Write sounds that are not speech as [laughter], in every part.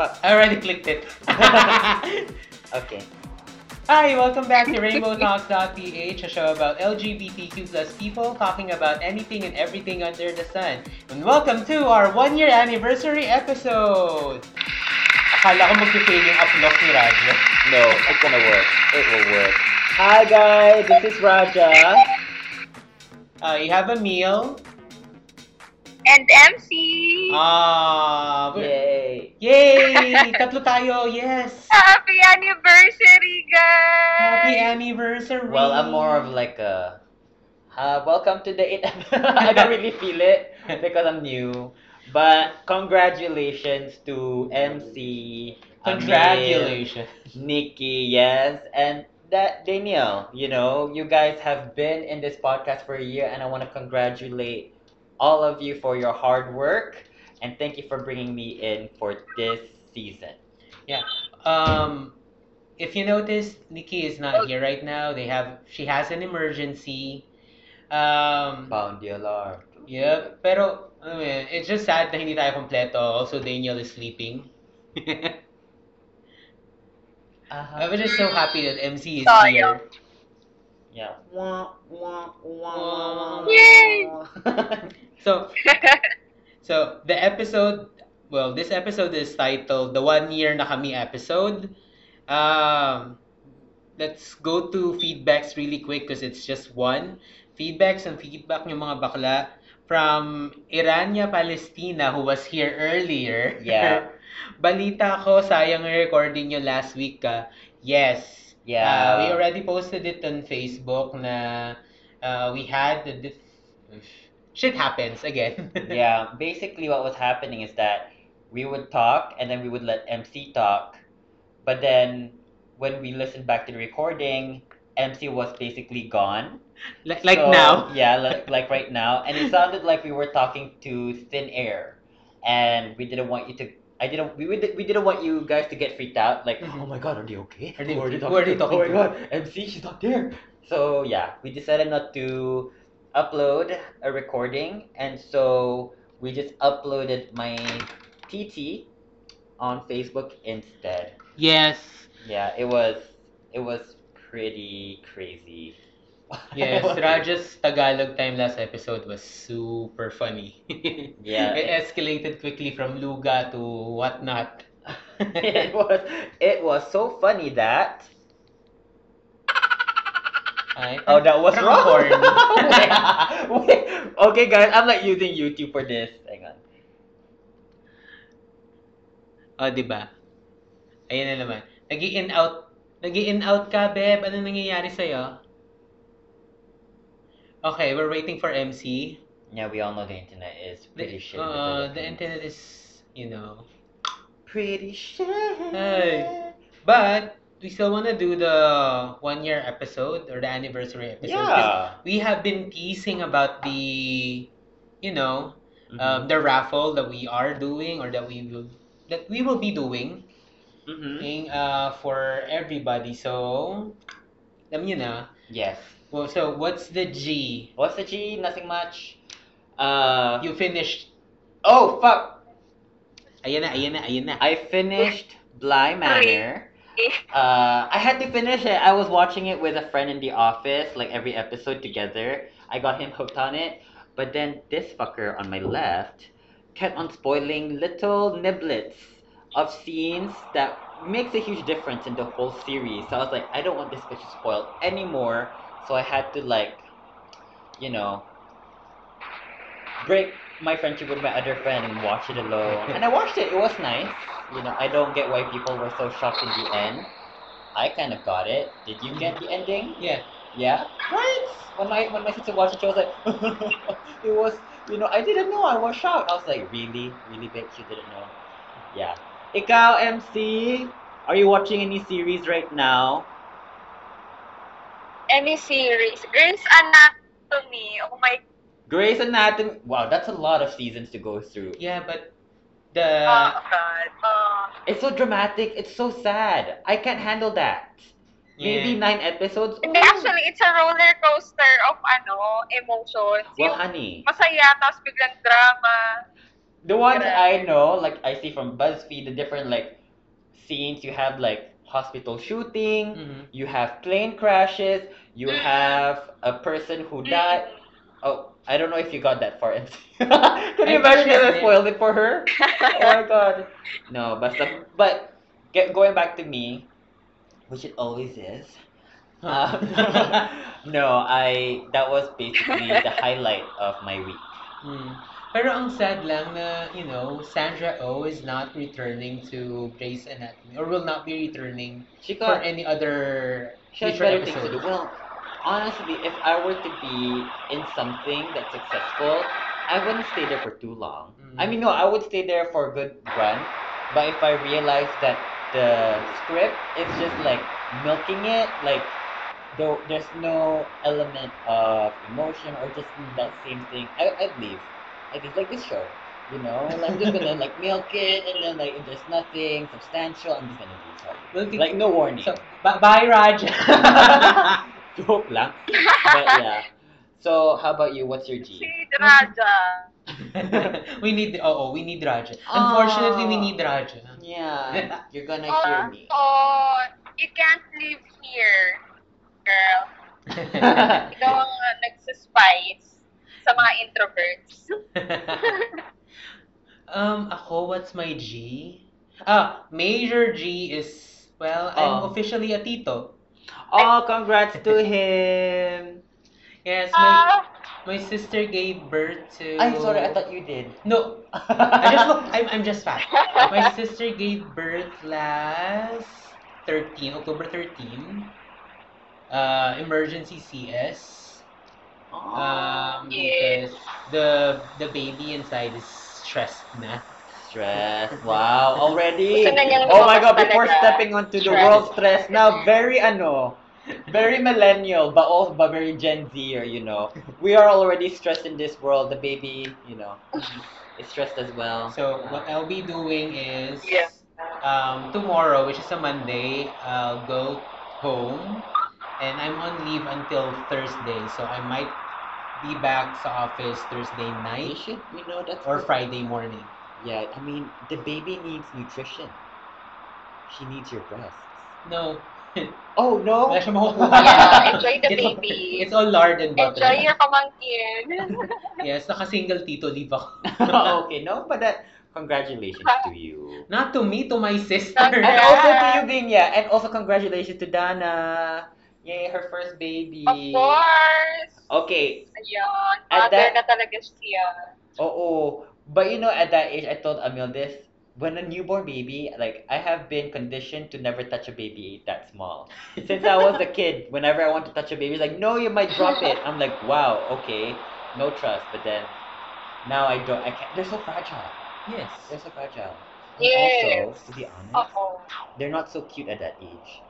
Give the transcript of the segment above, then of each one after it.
Fuck. I already clicked it. [laughs] Okay. Hi, welcome back to [laughs] RainbowTalks.ph, a show about LGBTQ plus people talking about anything and everything under the sun. And welcome to our one-year anniversary episode! Akala ko mag-fail yung upload ni Radyo. No, it's gonna work. It will work. Hi guys, this is Raja. Uh, you have a meal. And MC! Ah, Yay. Yay! [laughs] Tatlo tayo, yes! Happy anniversary, guys! Happy anniversary! Well, I'm more of like a. Uh, welcome to the eight. [laughs] I don't really feel it because I'm new. But congratulations to MC. Amir, Congratulations. Nikki, yes, and that Danielle. You know, you guys have been in this podcast for a year, and I want to congratulate all of you for your hard work, and thank you for bringing me in for this season. Um, if you notice, Nikki is not here right now. They have she has an emergency. Um, Found the alarm. yeah, pero ano yun, it's just sad na hindi tayo kompleto. Also, Daniel is sleeping. [laughs] Uh-huh. I was just so happy that MC is Sayang. here. Yeah. Wah, wah, wah, Yay! [laughs] [laughs] So, [laughs] so the episode, well, this episode is titled "The One Year na Kami" episode. Um, let's go to feedbacks really quick because it's just one. Feedbacks and feedback yung mga bakla from Irania Palestina who was here earlier. [laughs] Yeah. Balita ko, sayang recording nyo last week ka. Yes. Yeah. Uh, we already posted it on Facebook na uh, we had the dif- shit happens again. [laughs] yeah, basically what was happening is that we would talk and then we would let MC talk. But then when we listened back to the recording, MC was basically gone. like, like now. [laughs] Yeah, like, like right now. And it sounded like we were talking to thin air. And we didn't want you to I didn't we would we didn't want you guys to get freaked out like Mhm. oh my god are they okay? Are they Who okay? talking Who are they to? talking Oh my god, MC she's not there. So yeah, we decided not to upload a recording and so we just uploaded my TT on Facebook instead. Yes. Yeah, it was it was pretty crazy. [laughs] Yes, Raja's Tagalog time last episode was super funny. [laughs] Yeah. it escalated quickly from Luga to whatnot. [laughs] it was it was so funny that Oh that was wrong. corny. [laughs] Wait, okay guys, I'm not using YouTube for this. Hang on. O, di ba? Ayan na naman. nag in out nag in out ka, Beb. Ano nangyayari sa'yo? Okay, we're waiting for MC. Yeah, we all know the internet is pretty The, shit. uh, the internet is, you know. pretty shit. Hey. But, we still want to do the one year episode or the anniversary episode? Yeah. We have been teasing about the, you know, Mhm. um, the raffle that we are doing or that we will that we will be doing Mhm. uh, for everybody. So, alam niyo na. Yes. Well, so what's the G? What's the G? Nothing much. Uh. You finished. Oh fuck! Ayan na, ayan na, ayan na. I finished Bly Manor. [laughs] Uh, I had to finish it. I was watching it with a friend in the office, like every episode together. I got him hooked on it. But then this fucker on my left kept on spoiling little niblets of scenes that makes a huge difference in the whole series. So I was like, I don't want this bitch spoiled anymore. So I had to like, you know, break my friendship with my other friend and watch it alone. And I watched it. It was nice. You know, I don't get why people were so shocked in the end. I kind of got it. Did you get the ending? Yeah. Yeah. Right. When my when my sister watched it, she was like, [laughs] it was. You know, I didn't know. I was shocked. I was like, really, really, bitch, you didn't know. Yeah. Ikaw, MC, are you watching any series right now? Any series. Grey's Anatomy. Oh my Grey's Anatomy. Wow, that's a lot of seasons to go through. Yeah, but the oh god. Uh, It's so dramatic. It's so sad. I can't handle that. Maybe nine episodes. actually, it's a roller coaster of ano, emotions. Well, Yung honey. masaya, tapos biglang drama. The ones Grabe. I know, like I see from BuzzFeed, the different like scenes. You have like hospital shooting. Mhm. You have plane crashes. You Mhm. have a person who died. Mm. Oh, I don't know if you got that far. [laughs] Can you imagine if I spoiled it for her? oh my god. No, but but get, going back to me, which it always is. Um, [laughs] [laughs] no, I that was basically the highlight of my week. Hmm. Pero ang sad lang na, you know, Sandra Oh is not returning to Grey's Anatomy or will not be returning She for got any other she has better things to do. Well, honestly, if I were to be in something that's successful, I wouldn't stay there for too long. I Mm. mean, no, I would stay there for a good run. But if I realize that the script is just like milking it, like though there's no element of emotion or just that same thing, I, I'd leave. Like it's like this show, you know. Like, I'm just gonna like milk it, and then like if there's nothing substantial, I'm just gonna leave. Sorry. Like no warning. So, ba- bye, Raj! [laughs] Joke lang. But yeah. So how about you? What's your G? Si Raja. we need, oh, oh, we need Raja. [laughs] Unfortunately, we need Raja. Yeah, [laughs] you're gonna Oh, hear me. oh, you can't live here, girl. [laughs] Ikaw ang uh, nagsaspice sa mga introverts. um, ako, what's my G? Ah, major G is, well, I'm Oh. officially a tito. Oh, congrats to him. Yes, my Ah, my sister gave birth to. I'm sorry, I thought you did. No, I just look. I'm I'm just fat. My sister gave birth last 13, October 13. Uh, emergency CS. Um, Yes. because the the baby inside is stressed na. Stress. Wow, already. Gusto na niyang Oh my god, before stepping onto the world stress, now very ano, very millennial, but also but very Gen Z or you know. We are already stressed in this world. The baby, you know, is stressed as well. So what I'll be doing is Yeah. um, tomorrow, which is a Monday, I'll go home and I'm on leave until Thursday. So I might be back sa office Thursday you night should, you know, that's or good. Friday morning. Yeah, I mean, the baby needs nutrition. She needs your breasts. No. [laughs] Oh no. Wala siya makukuha. Yeah, enjoy the It's all- baby. It's all lard and butter. Enjoy your pamangkin. [laughs] Yes, naka-single tito leave ako. [laughs] okay, no, but that congratulations to you. Not to me, to my sister. And also to you, Binya. And also congratulations to Dana. Yay, her first baby. of course. Okay. Ayun. At Mother that- na talaga siya. Oh, but you know, at that age, I told Emil this. When a newborn baby, like I have been conditioned to never touch a baby that small. [laughs] Since I was a kid, whenever I want to touch a baby, it's like, no, you might drop it. I'm like, wow, okay, no trust. But then, now I don't. I can't. They're so fragile. Yes. They're so fragile. And Yes. Also, to be honest, Oo. they're not so cute at that age.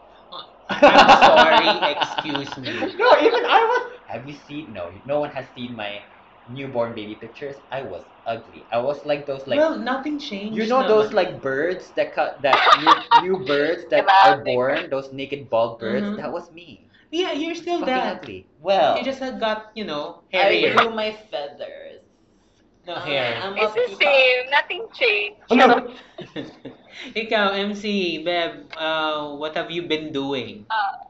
I'm sorry, [laughs] excuse me. No, even I was. Have you seen? No, no one has seen my newborn baby pictures. I was ugly. I was like those like. well, nothing changed. you know naman. those like birds that cut that new, new birds that are born, those naked bald birds. Mhm. That was me. Yeah, you're still Fucking that. ugly. Well, You just had got, you know, I hairier. grew my feathers. No Uh, hair. I'm It's the peacock. same. Nothing changed. Oh, no. [laughs] Ikaw, MC, Beb, uh, what have you been doing? Ah.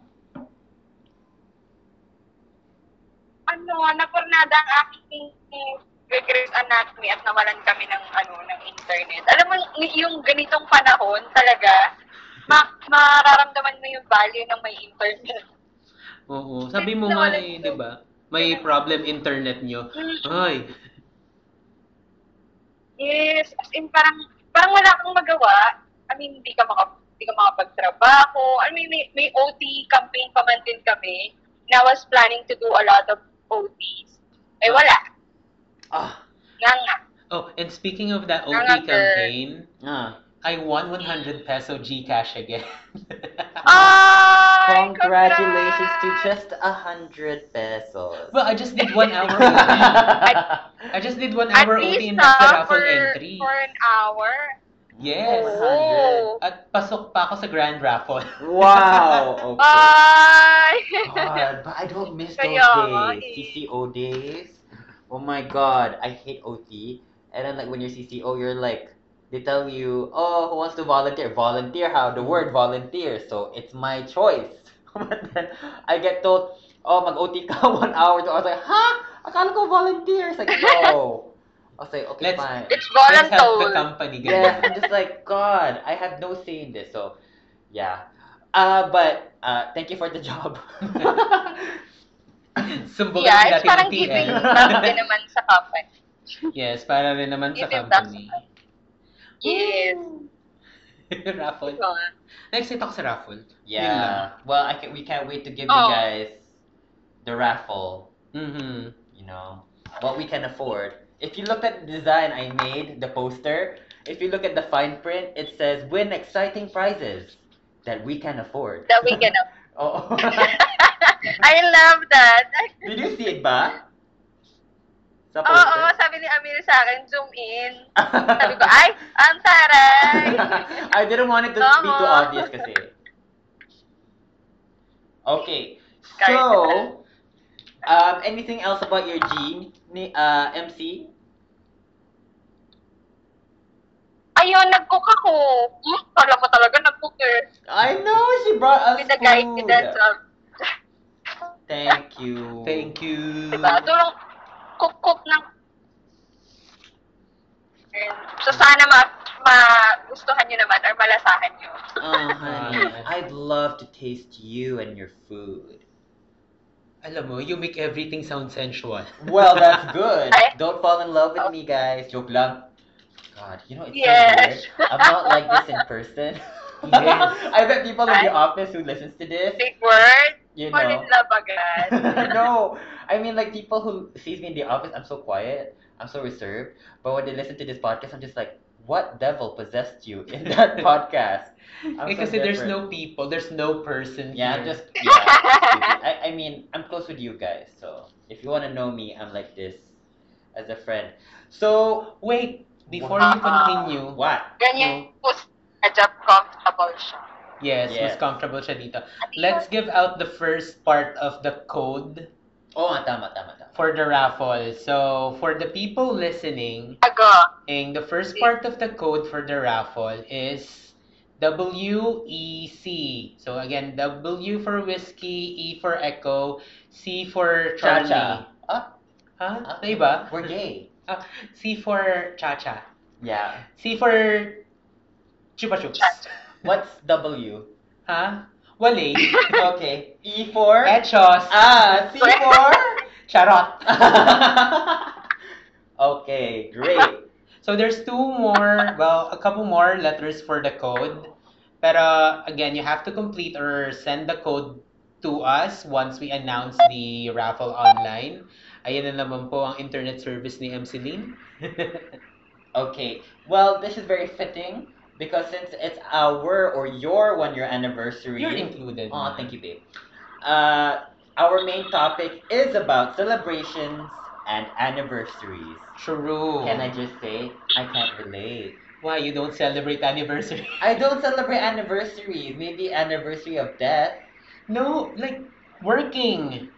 Ano, napurnada ang aking Grey's Anatomy at nawalan kami ng ano ng internet. Alam mo, yung ganitong panahon talaga, ma- mararamdaman mo yung value ng may internet. Oo, sabi mo nga eh, di ba? May problem internet nyo. Ay, Yes, as in parang, parang wala kang magawa. I mean, hindi ka maka, hindi ka makapagtrabaho. I mean, may, may OT campaign pa man din kami. And I was planning to do a lot of OTs. Eh, wala. Ah, Nga nga. oh, and speaking of that OT Another- campaign, ah. I won 100 peso Gcash again. Ay, [laughs] Congratulations to just a hundred pesos. well, I just did one hour [laughs] OT. I just did one hour OT least, and the raffle entry. for an hour. Yes. Oh. At pasok pa ako sa grand raffle. Wow. [laughs] Okay. Ay! God, but I don't miss those Kaya days. eh. CCO days. Oh my god, I hate OT. and then like when you're CCO, you're like they tell you, oh, who wants to volunteer? Volunteer how? The word volunteer. So it's my choice. [laughs] but then I get told, oh, mag-OT ka [laughs] one hour. So I was like, huh? Akala ko volunteer. It's like, no. I was like, okay, Let's- fine. It's Let's help the company. Yeah. I'm just like, God, I have no say in this. So, yeah. Uh, but, uh, thank you for the job. [laughs] Sumbukan Yeah, it's parang TL. giving back din naman sa company. yes, para rin naman sa Giving back company. Yes. [laughs] raffle. Diba? Next ako sa raffle. yeah. Well, I can, we can't wait to give you Oh. guys the raffle. Mm-hmm. You know, what we can afford. If you look at the design I made, the poster, if you look at the fine print, it says win exciting prizes that we can afford. That we can [laughs] afford. Oh. [laughs] I love that. [laughs] Did you see it ba? Sa Oo, oo, sabi ni Amir sa akin, zoom in. Sabi ko, ay, ang taray! I didn't want it to be too obvious kasi. Okay. So, um, anything else about your gene, ni uh, MC? Ayun, nag-cook ako. Hmm? Kala mo talaga nag-cook eh. I know she brought us With the guidance food. of, Thank you. [laughs] Thank you. diba? Tulong cook-cook ng So sana ma magustuhan nyo naman or malasahan nyo. Oh, honey. [laughs] I'd love to taste you and your food. Alam mo, you make everything sound sensual. Well, that's good. [laughs] Don't fall in love with me, guys. Joke lang. God, you know it's Yes. so weird. I'm not like this in person. [laughs] Yes. I bet people in the Ay. office who listens to this, Big word. you know. in love agad. [laughs] no, I mean like people who sees me in the office. I'm so quiet. I'm so reserved. But when they listen to this podcast, I'm just like, what devil possessed you in that [laughs] podcast? I'm Eh, so kasi there's no people, there's no person Yeah, I'm just yeah. I, I mean, I'm close with you guys, so if you want to know me, I'm like this as a friend. So Wait, before you continue, what? Ganyan po sa job comfortable siya. yes, mas Yes. comfortable siya dito. Let's give out the first part of the code Oh, ah, tama, tama, tama. for the raffle. So, for the people listening, Ago. and the first part of the code for the raffle is WEC. So, again, W for whiskey, E for echo, C for Charlie. Cha-cha. Ah, Ha? ah, Na iba? We're gay. C for Cha-Cha. Yeah. C for Chupa Chups. What's W? Ha? Wale. [laughs] okay. E for. Etchos. Ah, C for. Charot. [laughs] okay, great. So there's two more, well, a couple more letters for the code. Pero again, you have to complete or send the code to us once we announce the raffle online. Ayan na naman po ang internet service ni MC Lin. [laughs] Okay. Well, this is very fitting because since it's our or your one year anniversary. You're included. Oh, thank you, babe. Uh, our main topic is about celebrations and anniversaries. True. Can I just say, I can't relate. Why you don't celebrate anniversary? [laughs] I don't celebrate anniversaries. Maybe anniversary of death. No, like working.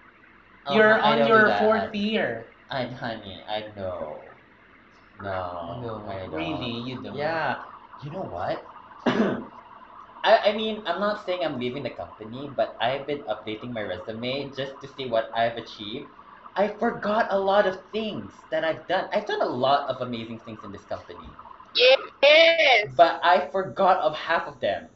Oh, You're I on don't do your that. fourth year. I, honey, I know. No, No, I don't. really, you don't. Yeah. You know what? [clears throat] I, I mean, I'm not saying I'm leaving the company, but I've been updating my resume just to see what I've achieved. I forgot a lot of things that I've done. I've done a lot of amazing things in this company, Yes. but I forgot of half of them.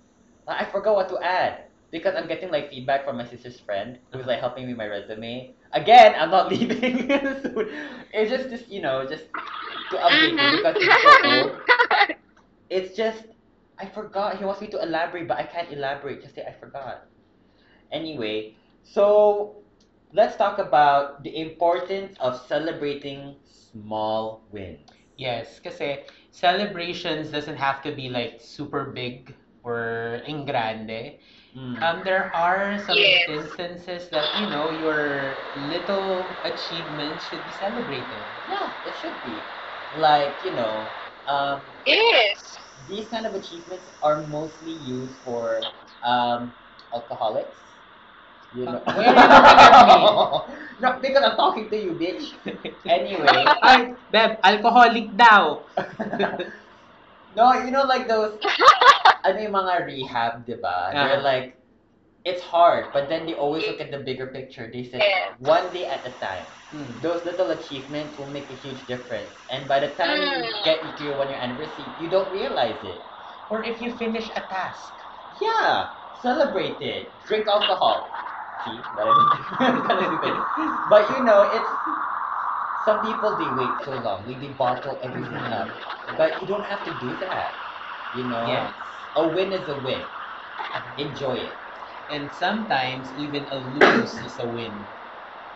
Like, I forgot what to add because I'm getting like feedback from my sister's friend who's like helping me with my resume. Again, I'm not [laughs] leaving soon. It's just, just you know, just to update you because it's so uh-huh. old. [laughs] It's just I forgot. He wants me to elaborate, but I can't elaborate. Just say I forgot. Anyway, so let's talk about the importance of celebrating small wins. Yes, kasi eh, celebrations doesn't have to be like super big or en grande. Mm. Um, there are some Yes. instances that you know your little achievements should be celebrated. yeah, it should be. Like you know, um, Yes. these kind of achievements are mostly used for um, alcoholics. You know. Why are you at me? no, because I'm talking to you, bitch. [laughs] Anyway. Ay, Beb, alcoholic daw. [laughs] no, you know like those ano yung mga rehab, di ba? They're Uh-huh. like, it's hard, but then they always look at the bigger picture. They say, Yes. one day at a time. Hmm. Those little achievements will make a huge difference. And by the time you Mm. get into your one year anniversary, you don't realize it. Or if you finish a task. Yeah, celebrate it. Drink alcohol. See, what I did. Kinda. But you know, it's some people they wait so long, like they bottle everything up. But you don't have to do that. You know, Yes. a win is a win. Enjoy it. And sometimes even a lose is a win.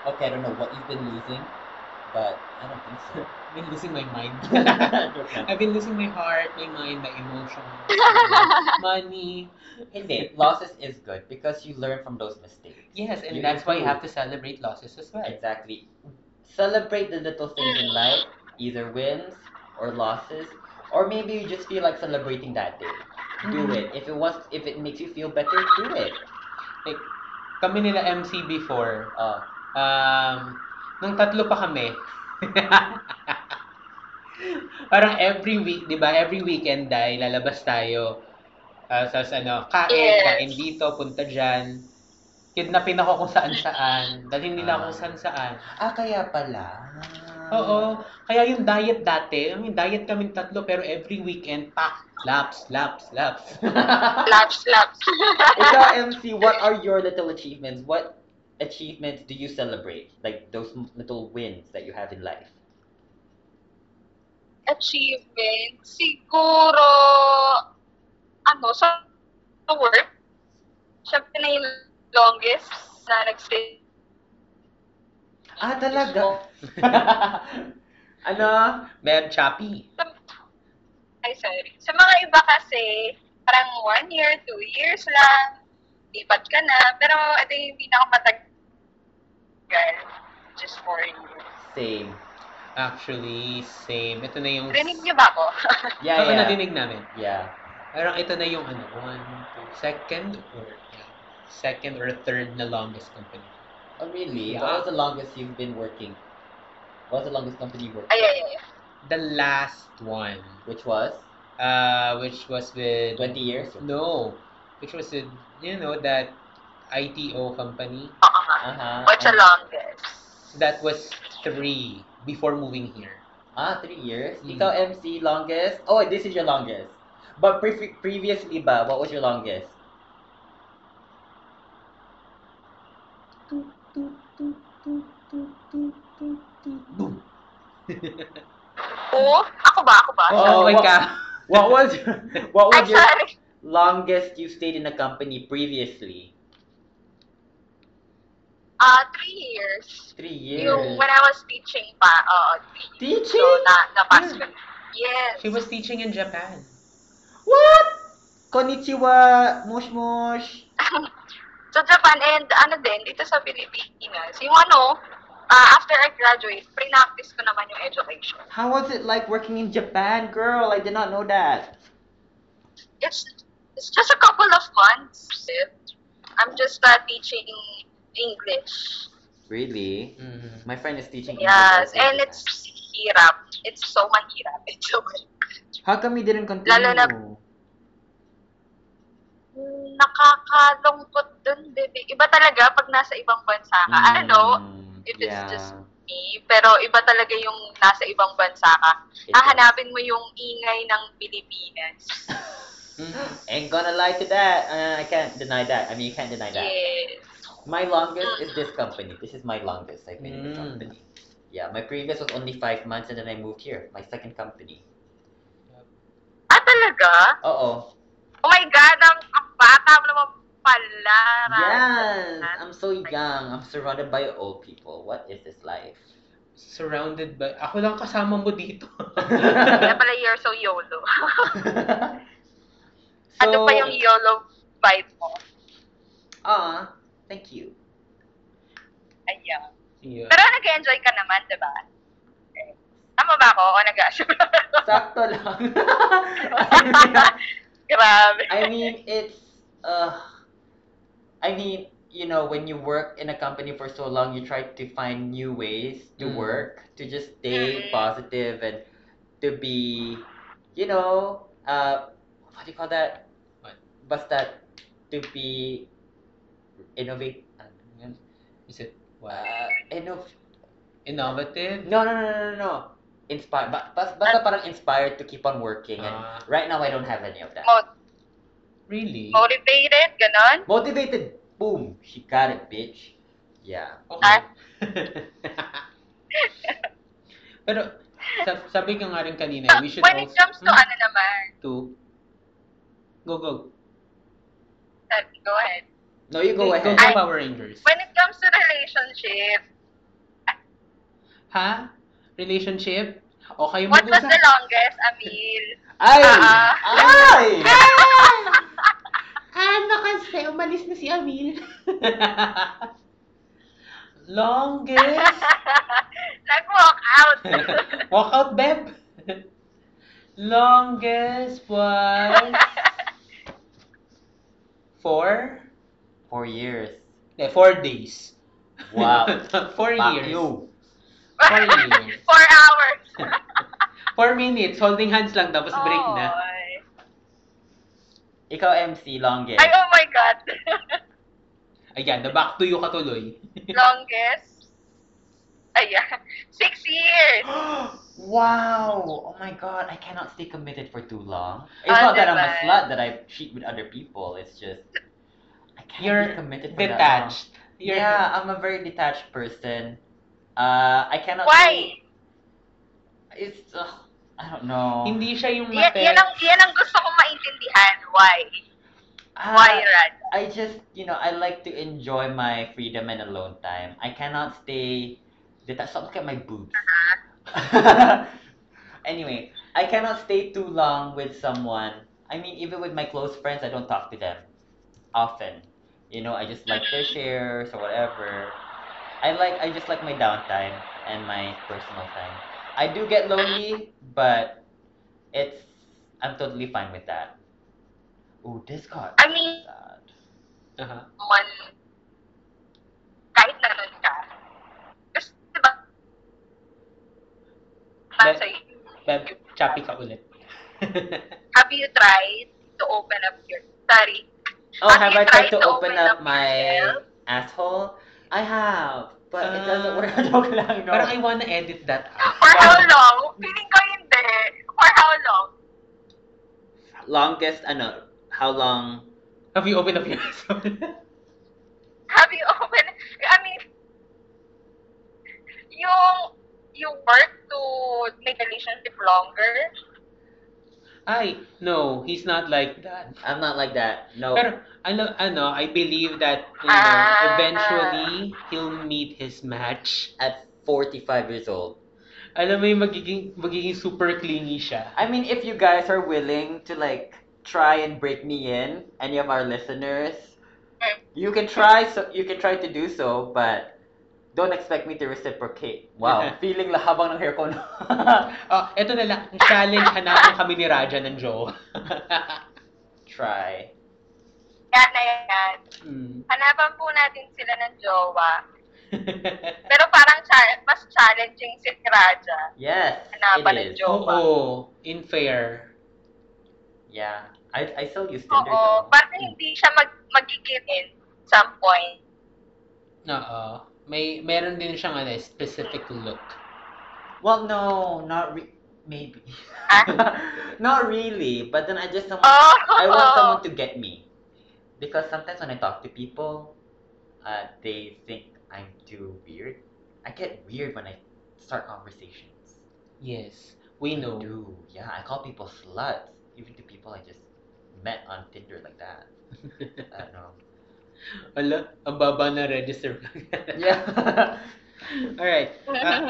Okay, I don't know what you've been losing, but I don't think so. I've been losing my mind. [laughs] [laughs] I've been losing my heart, my mind, my emotions, [laughs] money. Hindi, losses is good because you learn from those mistakes. Yes, and You that's why you have to celebrate losses as well. Exactly. Celebrate the little things in life, either wins or losses, or maybe you just feel like celebrating that day. Do Mhm. it. If it wants, if it makes you feel better, do it. Like, kami nila MC before, Uh, um, nung tatlo pa kami, [laughs] parang every week, di ba, every weekend dahil lalabas tayo, uh, sa ano, kain, Yes. kain dito, punta dyan, kidnapin ako kung saan-saan, dalhin nila ako kung saan-saan. ah, kaya pala. Oo. Kaya yung diet dati, I mean, diet kami tatlo, pero every weekend, pak, laps, laps, laps. [laughs] Laps, laps. Ikaw, MC, what are your little achievements? What achievements do you celebrate? Like those little wins that you have in life? Achievement, siguro, ano, sa sa work, syempre na yung longest na nag-stay. Ah, talaga? [laughs] ano? Beb, choppy. Ay, sorry. Sa mga iba kasi, parang one year, two years lang, lipat ka na. Pero ito yung pinakamatagal, just four years. Same. Actually, same. Ito na yung... Rinig niyo ba ako? [laughs] Yeah, Oo, yeah. nadinig namin. Yeah. Parang ito na yung ano, one, two, second or second or third na longest company. Oh, really? Yeah. What was the longest you've been working? What was the longest company you worked Ay, ay, ay. The last one, Which was? uh, which was with 20 years? no, which was with you know that ITO company. Oo nga. Uh-huh. What's the longest? That was three before moving here. Ah, three years? Mm. Ikaw, MC, longest? Oh, this is your longest. But pre- previously ba, what was your longest? Boom. Oo? Ako ba? Ako ba? Oh, Okay what- ka. What was what was your sorry. longest you stayed in a company previously? Ah, three years. Three years. Yung when I was teaching pa, oo, three years. Teaching? So, na, na-pass ko. Yes. She was teaching in Japan. What? Konnichiwa, mush mush. [laughs] sa Japan and ano din, dito sa Pilipinas. Yung ano, ah, after I graduate, pre-practice ko naman yung education. How was it like working in Japan, girl? I did not know that. It's it's just a couple of months. I'm just uh, teaching English. Really? Mhm. My friend is teaching Yes, English also in and it's hirap. It's so mahirap. It's so [laughs] How come you didn't continue? Lalo na- nakakalungkot dun, baby. Iba talaga pag nasa ibang bansa ka. I don't know Mm, if it's yeah, just me, pero iba talaga yung nasa ibang bansa ka. it Hahanapin mo yung ingay ng Pilipinas. [laughs] Mhm. Ain't gonna lie to that. Uh, I can't deny that. I mean, you can't deny that. Yes. My longest is this company. This is my longest I've been in the Mm. company. Yeah, my previous was only five months, and then I moved here. My second company. Ah, talaga? Uh oh. My God, ang bata mo naman pala. Yes. I'm so young. I'm surrounded by old people. What is this life? Surrounded by... Ako lang kasama mo dito. Kaya [laughs] pala you're so YOLO. [laughs] ano So- pa yung YOLO vibe mo? Ah, thank you. Ayan. yeah. Pero nag-enjoy ka naman, di ba? Okay. Tama ba ako? O nag-assume? Sakto lang. [laughs] Grabe. I mean, it's uh, I mean, you know, when you work in a company for so long, you try to find new ways to Mm. work, to just stay positive and to be, you know, uh, what do you call that? What? Basta to be innovate. ano yun? Is it what? Uh, innov Innovative? no, no, no, no, no, no. Inspired. Ba- bas- basta parang inspired to keep on working. And Ah. right now, I don't have any of that. Mo- Really? motivated, ganon. Motivated. Boom. She got it, bitch. Yeah. Okay. [laughs] Pero, sab- sabi ka nga rin kanina, we should When it also... comes to Hmm? ano naman, To? Go, go. go ahead. No, you go ahead. go I- Power Rangers. When it comes to relationship, Ha? Relationship? O kayo what was the longest, Amil? Ay! Ah. Ay! [laughs] Ano kasi? Umalis na si Amil. [laughs] Longest? [laughs] Nag-walk out. Walk out, Beb. Longest was... Four? Four years. Eh, four days. Wow. four Fuck years. you. Four years. [laughs] Four hours. [laughs] Four minutes. Holding hands lang, tapos break na. Oy. Ikaw MC, longest. Ay, oh my God. [laughs] Ayan, the back to you katuloy. longest. Ayan. Six years. [gasps] wow! Oh my god, I cannot stay committed for too long. It's Ah, not that I'm a slut that I cheat with other people. It's just I can't You're be committed for that long. Detached. You're Yeah, I'm a very detached person. Uh, I cannot. Why? Stay, it's ugh, I don't know. Hindi siya yung Yan, mate. yan, ang, yan ang gusto kong maintindihan. Why? Ah, Why, Rad? I just, you know, I like to enjoy my freedom and alone time. I cannot stay detached. Stop look at my boobs. [laughs] anyway, I cannot stay too long with someone. I mean, even with my close friends, I don't talk to them often. You know, I just like their shares or whatever. I like, I just like my downtime and my personal time. I do get lonely, but it's, I'm totally fine with that. Ooh, Discord. I mean, sad. Aha. man, kahit na ka, kasi diba, That- sa'yo, Beb, choppy ka ulit. [laughs] have you tried to open up your, sorry, Oh, Have have I tried tried to to open open up up my yourself? asshole? I have, but it doesn't work. [laughs] Joke lang, no. Parang I wanna edit that out. for how long? Feeling ko hindi. For how long? Longest, ano, how long? Have you opened up your? [laughs] Have you opened, I mean, yung, you work to make a relationship longer, Ay, no, he's not like that. I'm not like that. No. Pero, ano, ano, I believe that, you know, eventually, he'll meet his match. At 45 years old. Alam mo yung magiging, magiging super clingy siya. I mean, if you guys are willing to like try and break me in, any of our listeners, Mm. you can try. So you can try to do so, but don't expect me to reciprocate. Wow, [laughs] feeling lahabang ng hair ko. [laughs] Oh, eto na lang, challenge, hanapin kami ni Raja ng Joe. [laughs] try. yan na yan. mm. Hanapan po natin sila ng jowa. Pero parang cha- mas challenging si Raja. Yes, Hanapan ng it is. jowa. Oo, in fair. Yeah, I I still use Tinder Oo, though. parang hindi siya mag magiging in some point. Oo. May, meron din siyang ano, specific look. Well, no, not re- maybe. [laughs] Not really, but then I just don't Oh! I want someone to get me. Because sometimes when I talk to people, uh, they think I'm too weird. I get weird when I start conversations. Yes, we I know. do. Yeah, I call people sluts, even to people I just met on Tinder like that. [laughs] I don't know. Ala, ang baba na register. [laughs] Yeah. [laughs] Alright. Uh,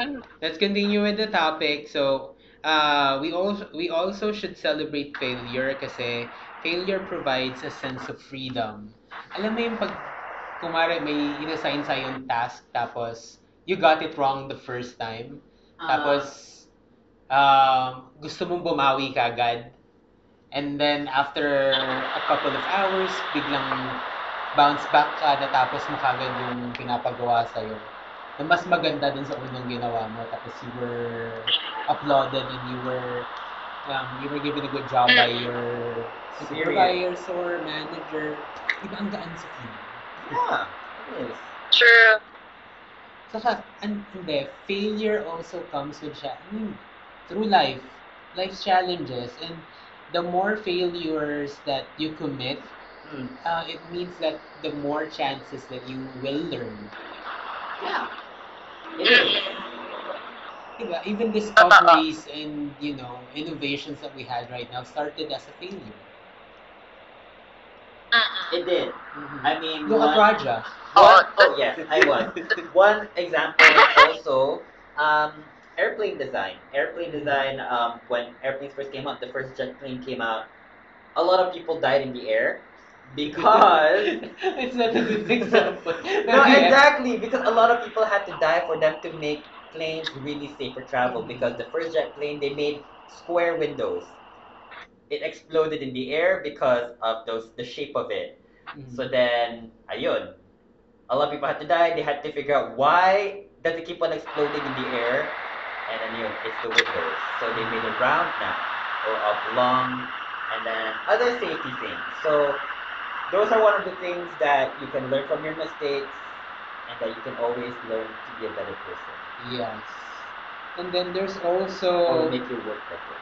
let's continue with the topic. So, uh, we also we also should celebrate failure kasi failure provides a sense of freedom. Alam mo yung pag kumare may inassign sa yung task tapos you got it wrong the first time. Tapos um, gusto mong bumawi ka agad. And then after a couple of hours, biglang bounce back ka natapos mo kagad yung pinapagawa sa'yo. Na mas maganda dun sa unang ginawa mo. Tapos you were applauded and you were um, you were given a good job by your supervisors or manager. Diba ang gaan sa feeling? Yeah, is. True. Saka, an, hindi, failure also comes with, siya, I mean, through life, life's challenges, and the more failures that you commit, Mm. uh, it means that the more chances that you will learn. Yeah. It is. Diba? Even discoveries and, you know, innovations that we had right now started as a failure. Mm-mm. It did. Mhm. I mean, Look at one- Raja. One, oh yes, I was. [laughs] One example is also um, airplane design. Airplane design. Um, when airplanes first came out, the first jet plane came out. A lot of people died in the air because. [laughs] it's not a good [laughs] example. no, [laughs] exactly because a lot of people had to die for them to make planes really safe for travel. Because the first jet plane they made square windows. It exploded in the air because of those the shape of it. Mhm. So then, ayun. A lot of people had to die. They had to figure out why does it keep on exploding in the air. And then yun, it's the windows. So they made it round now or oblong, and then other safety things. So those are one of the things that you can learn from your mistakes, and that you can always learn to be a better person Yes. And then there's or also make your work better.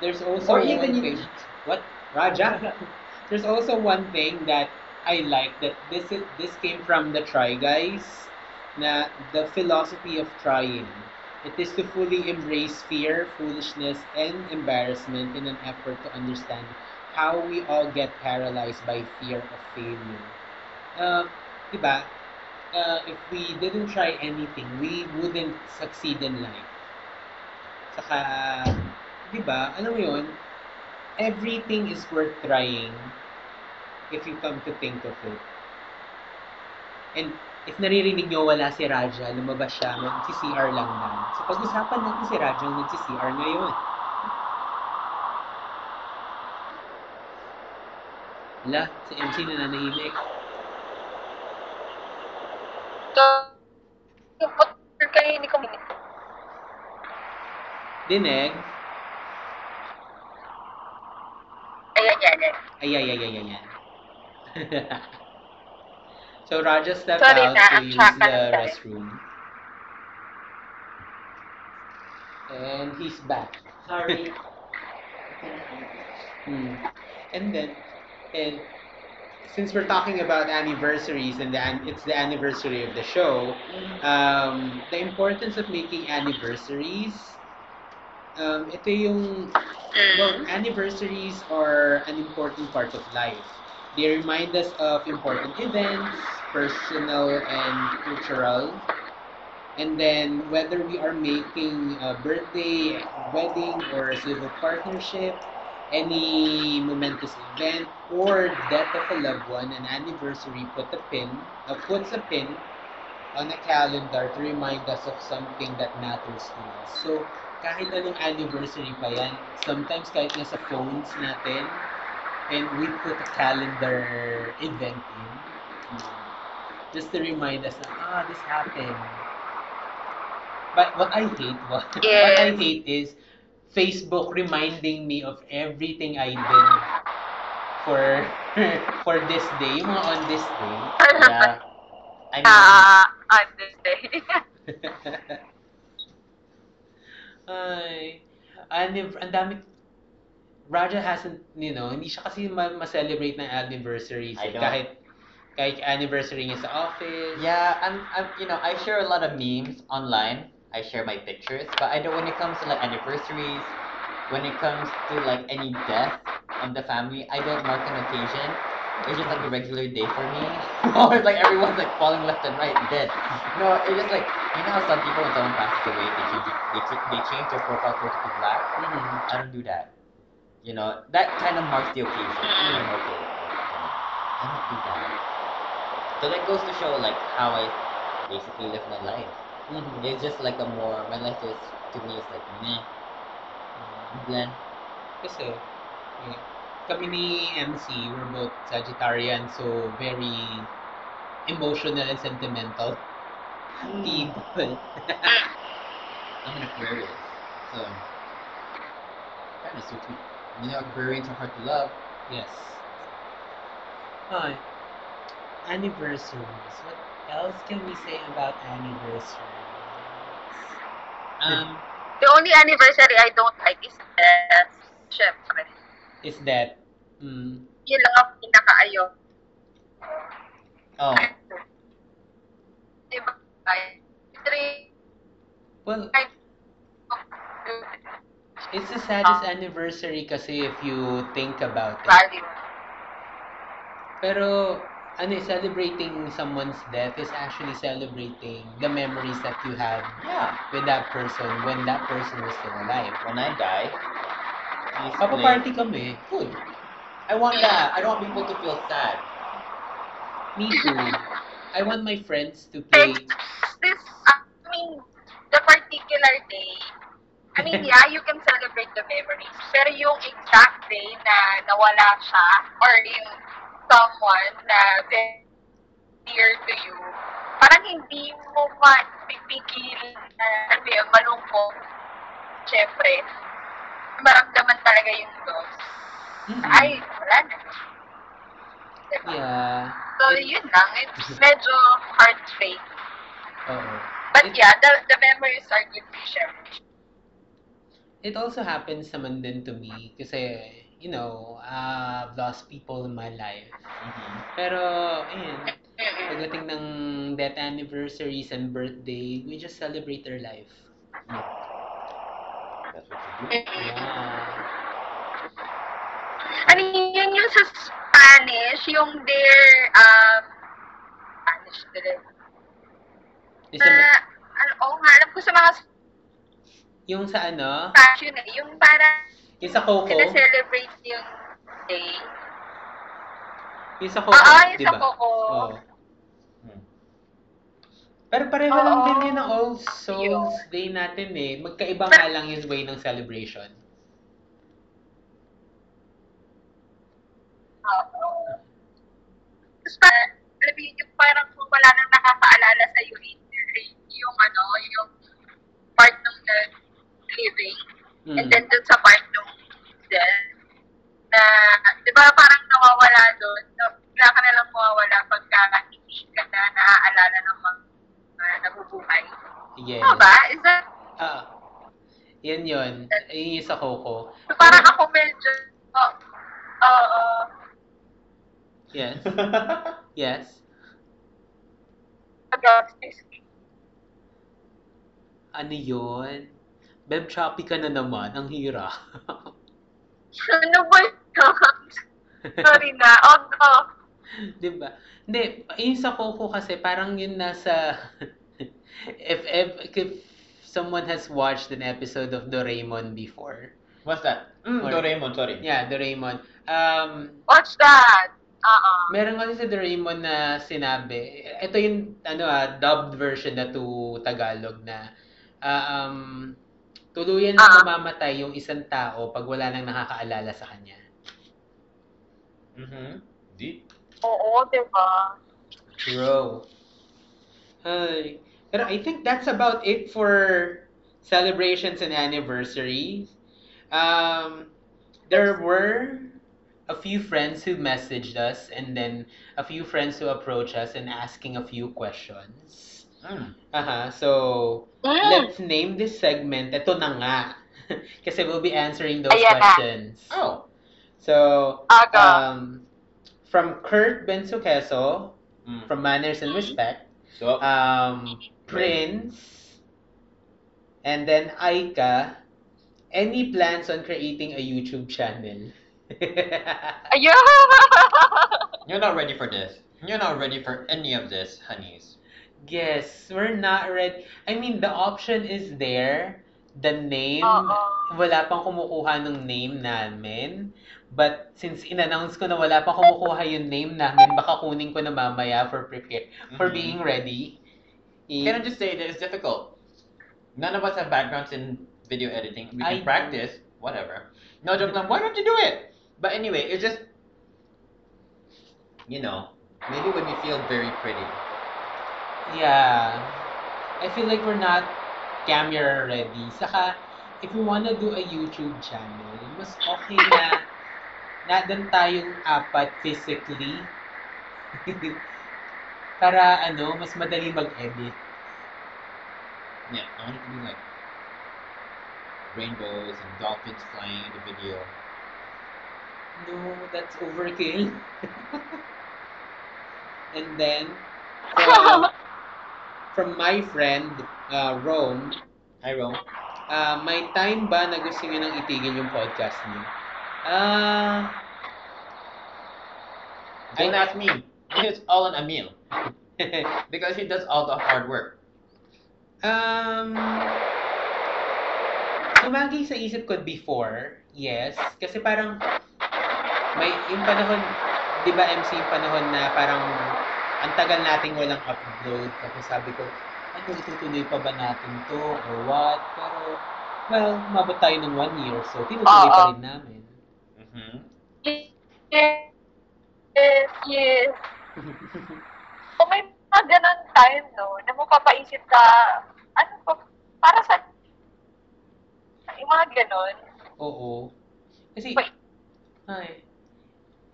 there's also Or even you-. What? Raja. [laughs] there's also one thing that I like that this is this came from the Try Guys. Na the philosophy of trying. It is to fully embrace fear, foolishness, and embarrassment in an effort to understand how we all get paralyzed by fear of failure. Uh, diba? Uh, if we didn't try anything, we wouldn't succeed in life. Saka, di ba, alam mo yun, everything is worth trying if you come to think of it. And if naririnig nyo wala si Raja, lumabas siya, mag-CR lang na. So pag-usapan natin si Raja nag-CR ngayon. Wala, si MC na nanahimik. Pag kayo hindi ko Dinig, Ayan, yan, yan. ay, ay, ay, ay, ay, ay. [laughs] so Raja stepped Sorry out na, to use the restroom. And he's back. Sorry. [laughs] Hmm. And then, and since we're talking about anniversaries and the, it's the anniversary of the show, um, the importance of making anniversaries, um, ito yung, well, Mm. anniversaries are an important part of life. They remind us of important events, personal and cultural. And then whether we are making a birthday, wedding, or a civil partnership, any momentous event or death of a loved one, an anniversary put a pin, uh, puts a pin on a calendar to remind us of something that matters to us. So, kahit anong anniversary pa yan, sometimes kahit nasa phones natin, and we put a calendar event in, just to remind us na, ah, this happened. But what I hate, what, [laughs] what I hate is Facebook reminding me of everything I did for [laughs] for this day, yung mga on this day. Yeah. I [laughs] mean, Ah, on this day. [laughs] Ay, anniv- ang dami, Raja hasn't, you know, hindi siya kasi ma- ma-celebrate ng anniversaries. I eh. don't. Kahit, kahit anniversary niya sa office. Yeah, I'm, I'm, you know, I share a lot of memes online. I share my pictures, but I don't. When it comes to like anniversaries, when it comes to like any death of the family, I don't mark an occasion. It's just like a regular day for me. [laughs] or it's like everyone's like falling left and right dead. No, it's just like you know how some people when someone passes away, they change they, they change their profile photo to black. Mhm. I don't do that. You know that kind of marks the occasion. Like, okay, I don't do that. So that goes to show like how I basically live my life. Mhm. It's just like a more my life is to me it's like meh, blend. Kasi, eh, kami ni MC, we're both Sagittarian, so very emotional and sentimental people. [laughs] I'm an Aquarius, so kind of suits me. You know, Aquarians are hard to love. yes. Hi. Anniversaries. What else can we say about anniversaries? Um, The only anniversary I don't like is death. Syempre. is that mm, Yun lang ang pinakaayaw. Oh, Diba? Well, it's the saddest anniversary kasi if you think about it. value. Pero ano, eh, celebrating someone's death is actually celebrating the memories that you had yeah. with that person when that person was still alive. When I die, please Papaparty kami. Good. I want that. I don't want people to feel sad. Me too. I want my friends to play. This, I mean, the particular day, I mean, [laughs] yeah, you can celebrate the memories. Pero yung exact day na nawala siya, or yung someone na dear to you, parang hindi mo mapipigil na ano yun, malungkot. Siyempre, maramdaman talaga yung loss. Mm-mm. Ay, wala na. Diba? Yeah. So, yun lang. It's [laughs] medyo heartbreak. Oo. But It- yeah, the, the memories are good to share. It also happens naman din to me kasi, you know, uh, I've lost people in my life. Mm-hmm. Pero, ayun, pagdating ng death anniversaries and birthday, we just celebrate their life. That's what you do. Yeah. Ano yun yung sa Spanish, yung their, um, Spanish din. Ba- ano, oo nga, alam ko sa mga yung sa ano, yun eh, yung parang yung sa Coco, celebrate yung day. yung sa Oo, Coco, yung di ba? Coco. Hmm. Pero pareho lang Oo. din yun ang All Souls Day natin eh. Magkaiba nga lang yung way ng celebration. Oo. Tapos parang, alam mo yun, yung parang kung wala nang nakakaalala sa iyo, yung ano, yung part ng living, Mm. and then dun sa part death, na, di ba parang nawawala doon, na, bigla ka na lang mawawala pagka hindi ka na naaalala ng mga uh, nabubuhay. Yes. Ba? Is that, Ah. Yan yun. Yun yung sa Coco. so parang ako medyo, oh, oo, Yes. [laughs] Yes. Ano yun? Beb choppy ka na naman. Ang hira. [laughs] ano ba yun? Sorry na. Oh, oh. Di ba? Hindi, yung sa Coco kasi parang yun nasa [laughs] if, if if someone has watched an episode of Doraemon before. What's that? Mm, Or- Doraemon, sorry. Yeah, Doraemon. Um, Watch that. Oo. meron kasi sa Doraemon na sinabi, ito yung ano ah, dubbed version na to Tagalog na ah, um, tuluyan na Ah. mamamatay yung isang tao pag wala nang nakakaalala sa kanya. Mm-hmm. Deep. Oo, di ba? Bro. Ay. Pero I think that's about it for celebrations and anniversaries. Um, there were a few friends who messaged us and then a few friends who approached us and asking a few questions. Mm. Uh-huh. So, Mm. let's name this segment. Ito na nga. [laughs] Kasi we'll be answering those Ayan na. questions. Oh. So, Aga. um, from Kurt Bensukeso, Mm. from Manners and Respect, So, um, Prince, and then Aika, any plans on creating a YouTube channel? Ayun! [laughs] you're not ready for this. You're not ready for any of this, honeys. Yes, we're not ready. I mean, the option is there. The name, Oo. wala pang kumukuha ng name namin. But since in-announce ko na wala pang kumukuha yung name namin, baka kunin ko na mamaya for prepare, for Mhm. being ready. I- Can I just say that it's difficult? None of us have backgrounds in video editing. We I can practice, whatever. No joke lang, why don't you do it? But anyway, it's just, you know, maybe when we feel very pretty. Yeah. I feel like we're not camera ready. Saka, if we wanna do a YouTube channel, mas okay na nadan tayong apat physically. [laughs] Para ano, mas madali mag-edit. Yeah, I want it to be like rainbows and dolphins flying in the video. No, that's overkill. [laughs] and then, from, [laughs] from my friend, uh, Rome, Hi, Rome. Ah, may time ba na gusto niyo nang itigil yung podcast niyo? Ah, Don't ask me. [laughs] It's all on Emil. [laughs] Because he does all the hard work. um, tumagi sa isip ko before, yes. Kasi parang, may, yung panahon, di ba MC yung panahon na parang, ang tagal nating walang upload. Tapos sabi ko, ano, itutuloy pa ba natin to? Or what? Pero, well, mabot tayo ng one year, so tinutuloy pa rin namin. Mm-hmm. Yes, yes, [laughs] yes. Kung may mga ganun time, no, na mapapaisip ka, ano pa, para sa, yung mga ganun, Oo. Kasi, Wait. ay,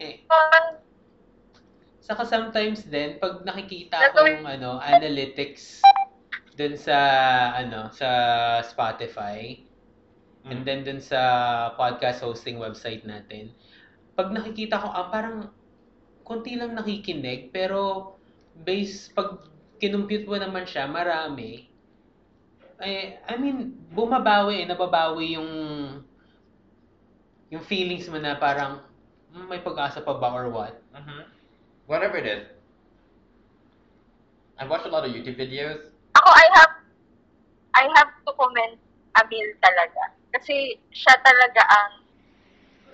eh, parang, saka sometimes din, pag nakikita ko yung ano, analytics dun sa, ano, sa Spotify, and then dun sa podcast hosting website natin, pag nakikita ko, ah, parang, konti lang nakikinig, pero, base, pag kinumpute mo naman siya, marami, eh, I mean, bumabawi, eh, nababawi yung, yung feelings mo na parang, "Hmm, may pag-asa pa ba or what? Mm-hmm. Whatever it is. I watched a lot of YouTube videos. ako, I have, I have to comment Amil talaga. Kasi siya talaga ang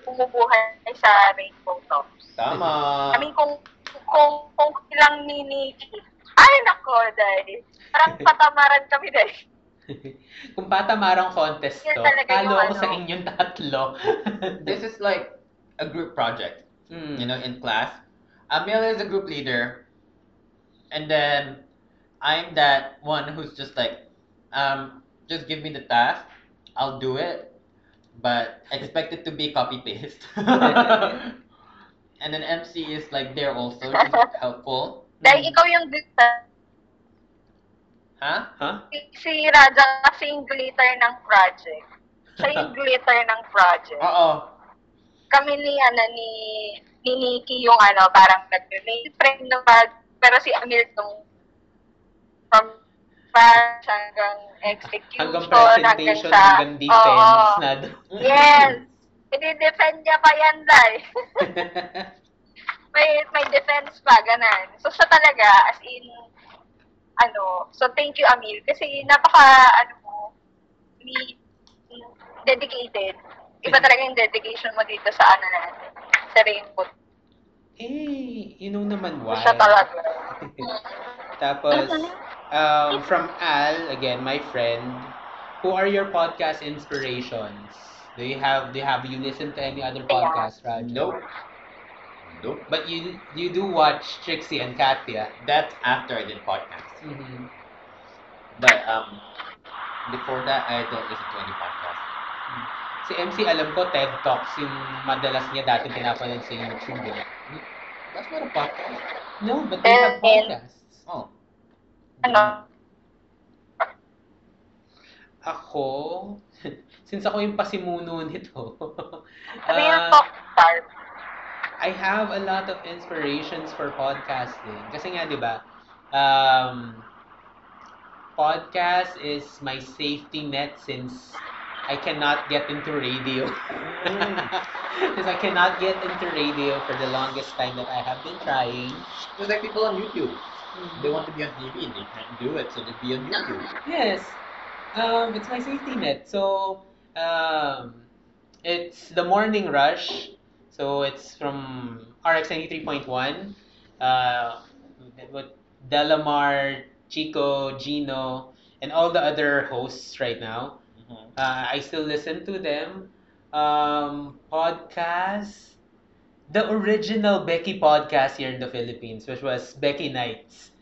bumubuhay sa Rainbow Tops. Tama. I mean, kung, kung, kung ilang ni Nikki, ay nako, dahil, parang [laughs] patamaran kami dahil. [laughs] Kung patamarang contest to, talo ako ano. sa inyong tatlo. [laughs] this is like a group project. Mm. you know, in class. Amil is a group leader, and then I'm that one who's just like, um, just give me the task, I'll do it, but expect it to be copy paste. [laughs] and then MC is like there also, she's [laughs] helpful. Dahil ikaw yung glitter. Huh? Huh? Si Raja kasi yung glitter ng project. Siya yung [laughs] glitter ng project. Uh-oh. Kami ni, ano, ni, ni Nikki yung ano, parang nag-make friend ng bag. Pero si Amir nung from batch hanggang execution, Hanggang presentation, sa- hanggang defense Oo. na doon. Yes! [laughs] I-defend niya pa yan, Dai. [laughs] may may defense pa, ganun. So, siya talaga, as in, ano, so thank you, Amil, kasi napaka, ano mo, dedicated. Iba talaga yung dedication mo dito sa ano natin, sa Rainbow. eh, you know naman why. Siya talaga. [laughs] Tapos, um, from Al, again, my friend, who are your podcast inspirations? Do you have, do you have, you listen to any other podcast, Raj? Nope. Nope. But you, you do watch Trixie and Katya. That's after I did podcast. Mhm. But um, before that, I don't listen to any podcast. Si MC, alam ko, TED Talks yung madalas niya dati pinapanood sa YouTube. eh. That's not a podcast. No, but they have and- podcasts. Oh. Ano? Ako, [laughs] since ako yung pasimuno nito, Ano yung ah, talk star? I have a lot of inspirations for podcasting. Kasi nga, di ba, um, podcast is my safety net since I cannot get into radio. [laughs] Because I cannot get into radio for the longest time that I have been trying. Just like people on YouTube. They want to be on TV and they can't do it, so they be on YouTube. Yes. Um, it's my safety net. So, um, it's the morning rush. So, it's from RX 93.1. Uh, with Delamar, Chico, Gino, and all the other hosts right now. Mhm. Uh, I still listen to them. Um, podcast. the original Becky podcast here in the Philippines, which was Becky Nights.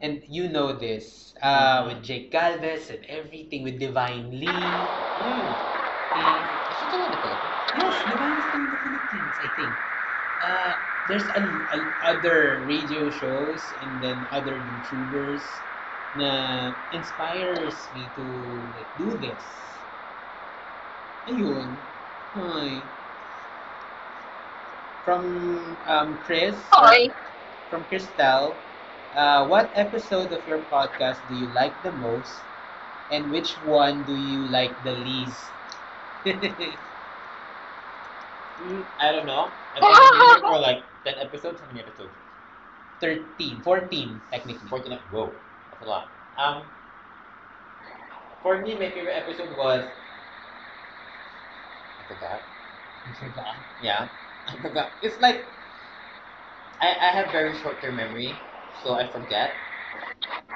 And you know this, uh, with Jake Galvez and everything, with Divine Lee. Mm. And Is she still the Philippines? Yes, Divine is still in the Philippines, I think. Uh, there's a, a- other radio shows and then other YouTubers na inspires me to like, do this. Ayun. Hi. From um, Chris, Okay. from Crystal, uh, what episode of your podcast do you like the most? And which one do you like the least? Mm, [laughs] I don't know. I've been here for like 10 episodes. How many episodes? 13, 14 technically. 49. Whoa. That's a lot. Um, for me, my favorite episode was. I forgot. I forgot. Yeah. I forgot. It's like. I, I have very short term memory, so I forget.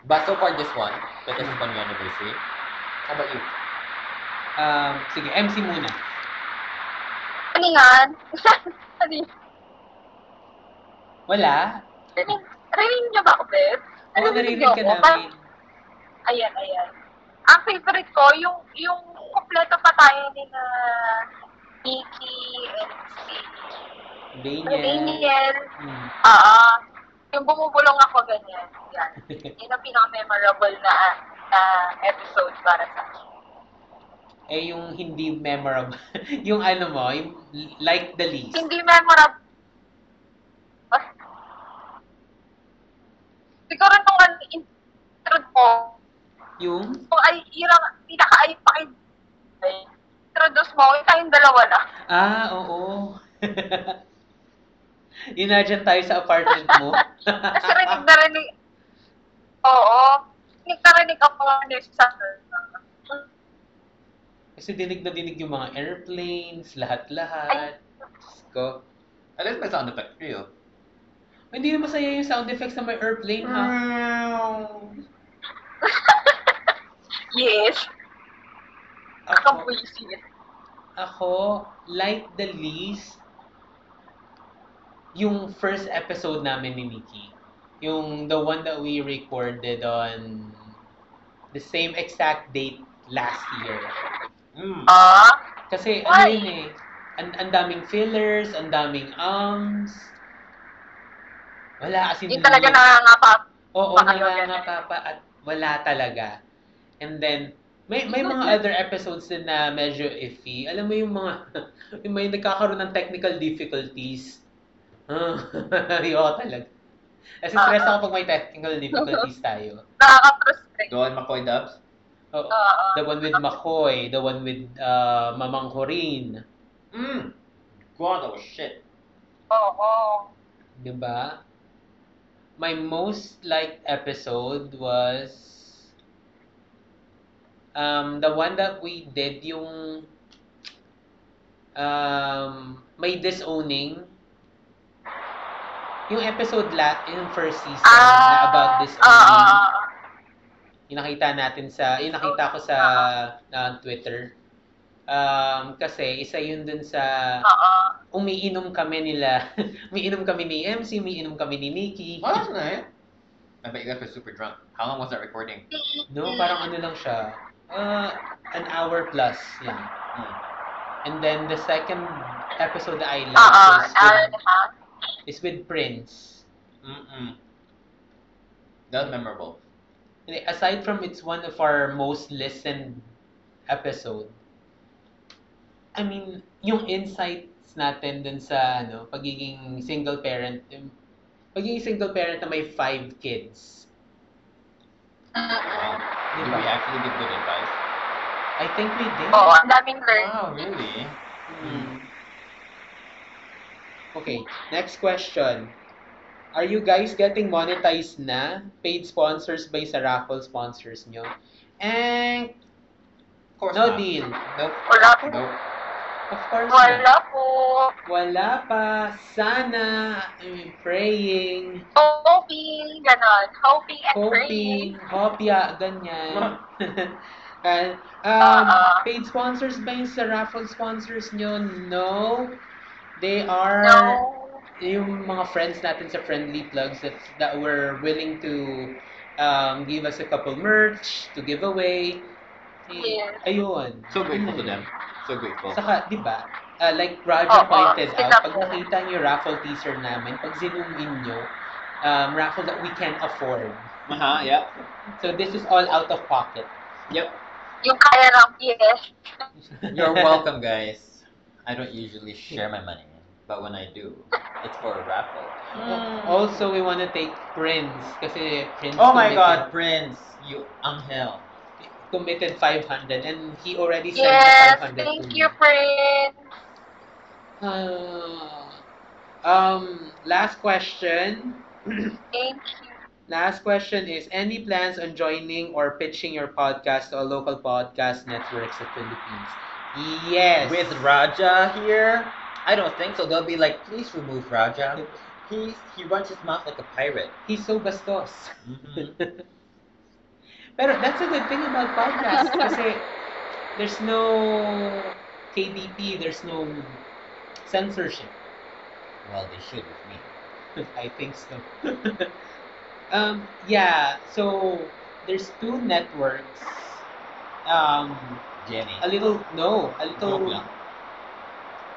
But so far, this one, but this is one year anniversary. How about you? Um, sige, MC muna. Ano yan? [laughs] Ano yan? Wala. Rinig- Rinig niyo ba ako, Beth? Oo, Narinig naririnig ka namin. Ayan, ayan. Ang favorite ko, yung yung kompleto pa tayo ni na Nikki and si Daniel. Daniel. Hmm. Ah, yung bumubulong ako ganyan. Yan. [laughs] Yun ang pinaka-memorable na, na episode para sa akin. eh, yung hindi memorable. [laughs] yung ano mo, yung like the least. Hindi memorable. Ah. Siguro nung ano, intro ko, Yung? kung ay, yun ang pinaka-ay pakid. Introduce mo, tayong dalawa na. Ah, oo. [laughs] Dyan tayo sa apartment mo. [laughs] Kasi rinig na rinig. Oo. Rinig na rinig ako sa Kasi dinig na dinig yung mga airplanes, lahat-lahat. Diyos ko. Least may sound effect for you. Hindi na masaya yung sound effects ng may airplane, ha? [laughs] Yes. Ako, ako, like the least, yung first episode namin ni Nikki. Yung the one that we recorded on the same exact date last year. Mm. Ah? Kasi ano yun eh, ang, ang daming fillers, ang daming ums. Wala kasi Yung talaga nangangapa. Oo, pa nangangapa pa at wala talaga. And then, may may mga other episodes din na medyo iffy. Alam mo yung mga, [laughs] yung may nagkakaroon ng technical difficulties. Ah, [laughs] Ayoko talaga. Kasi stress ako pag may technical difficulties [laughs] tayo. Nakaka-frustrate. Doon, McCoy Dubs. Oo. Oo. The one with McCoy, the one with uh, Mamang Corinne. Mm. God, was shit. Oo. Diba? My most liked episode was um, the one that we did yung um, may disowning. Yung episode la yung first season na about disowning. Ah, yung nakita natin sa yung nakita ko sa uh, Twitter um, kasi isa yun dun sa Oo. umiinom kami nila [laughs] umiinom kami ni MC umiinom kami ni Nikki Oh, that's nice. I bet you guys were super drunk. How long was that recording? No, parang ano lang siya. Uh, an hour plus lang. Mm. And then the second episode that I liked is, with, is with Prince. Mm-mm. That memorable. Aside from it's one of our most listened episode, I mean, yung insights natin dun sa ano, pagiging single parent, yung pagiging single parent na may five kids. Wow. Did Diba? we actually give good advice? I think we did. Oo, ang daming learn. Wow, really? Hmm. Okay, next question. Are you guys getting monetized na? Paid sponsors by sa raffle sponsors nyo? And Of course no not. deal. Nope. Wala po. Nope. Of course Wala not. po. Wala pa. Sana. I'm praying. Hoping, ganon. Hoping and praying. Hoping. Hopya. Ganyan. And, [laughs] um, Ah. paid sponsors ba yung sa raffle sponsors nyo? No. They are No. yung mga friends natin sa Friendly Plugs that, that were willing to um, give us a couple merch to give away. Yes. Ayun. So grateful to them. So grateful. Saka, di ba, uh, like Roger Oo, pointed sila out, pag po. nakita niyo raffle teaser namin, pag zoom in nyo, um, raffle that we can afford. Uh-huh, yep. So this is all out of pocket. Yep. Yung kaya lang, yes. [laughs] You're welcome, guys. I don't usually share my money, but when I do, it's for a raffle. Also, we want to take Prince kasi Prince Oh my committed- god, Prince, you angel. Committed 500 and he already sent Yes, the 500 to thank me. you, Prince. Uh, um, last question. [clears throat] Thank you. Last question is any plans on joining or pitching your podcast to a local podcast networks in Philippines? Yes. With Raja here, I don't think so. They'll be like, please remove Raja. He he runs his mouth like a pirate. He's so bastos. Mhm. [laughs] Pero that's a good thing about podcasts [laughs] kasi there's no KDP, there's no censorship. Well, they should with me. [laughs] I think so. [laughs] um, yeah, so there's two networks. Um, Jenny. a little no, a little lang.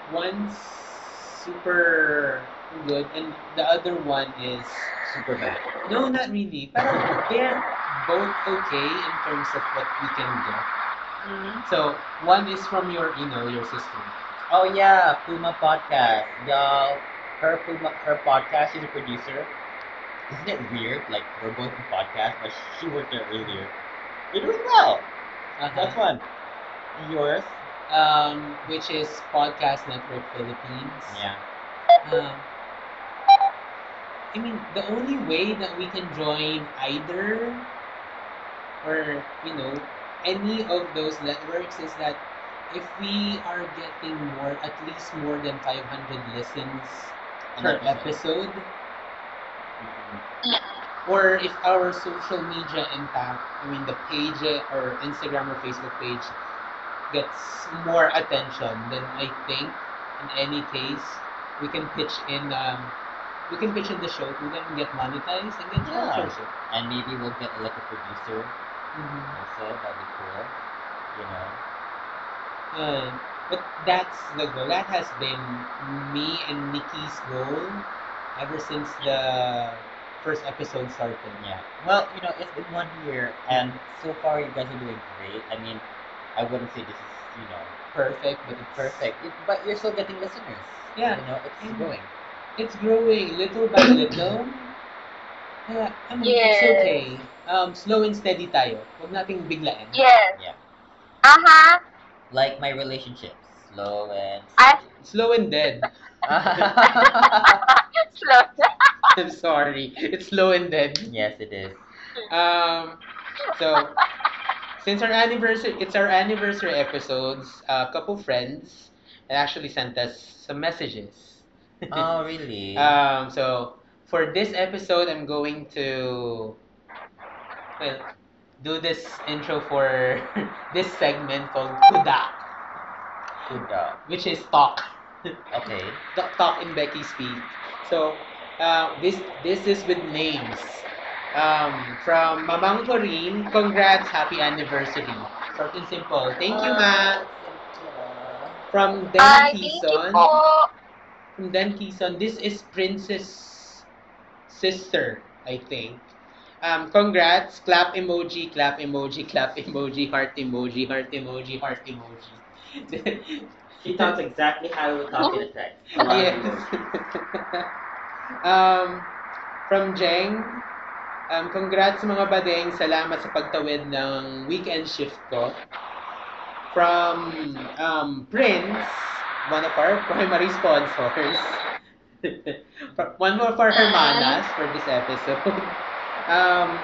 one's super good and the other one is Super bad. no, not really. But they're both okay in terms of what we can get. So one is from your, you know, your sister. Oh yeah, Puma podcast, y'all. Her Puma, her podcast. She's a producer. Isn't it weird? Like we're both in podcast, but she worked there earlier. You're doing well. That's fun. Yours? Um, which is Podcast Network Philippines. Yeah. Um, I mean, the only way that we can join either or, you know, any of those networks is that if we are getting more, at least more than 500 listens An per episode. episode, Mhm. or if our social media impact, I mean, the page uh, or Instagram or Facebook page gets more attention, then I think in any case we can pitch in um, we can pitch in the show to them and get monetized and get Yeah. sponsorship. And maybe we'll get like a producer Mhm. also. That'd be cool. You know. Uh, but that's the goal. That has been me and Nikki's goal ever since the first episode started. Yeah. Well, you know, it's been one year, and so far you guys are doing great. I mean, I wouldn't say this is, you know, Perfect, but it's perfect, it, but you're still getting listeners. Yeah. You know, it's Mhm. growing. It's growing little by [coughs] little. Kaya, I mean, it's Yes. okay. Um, slow and steady tayo. Huwag nating biglain. Yes. Yeah. Aha. Like my relationships, slow and. I Slow and dead. [laughs] slow. [laughs] I'm sorry. It's slow and dead. yes, it is. Um, so, since our anniversary, it's our anniversary episodes, a couple friends actually sent us some messages. Oh, [laughs] really? Um, so for this episode, I'm going to well do this intro for [laughs] this segment called Kuda, Kuda. which is talk. Okay. [laughs] talk, talk in Becky speak. So uh, this this is with names. Um, from Mamang Corinne, congrats, happy anniversary. Short and simple. Thank you, ma. From Den Ay, thank you po. From Den Quezon, this is Princess sister, I think. Um, congrats, clap emoji, clap emoji, [laughs] clap emoji, heart emoji, heart emoji, heart emoji. [laughs] She talks exactly how we would talk in a text. yes. [laughs] um, from Jeng, um, congrats mga badeng, salamat sa pagtawid ng weekend shift ko. From um, Prince, one of our [laughs] primary sponsors. [laughs] one more for Hermanas for this episode. [laughs] Um,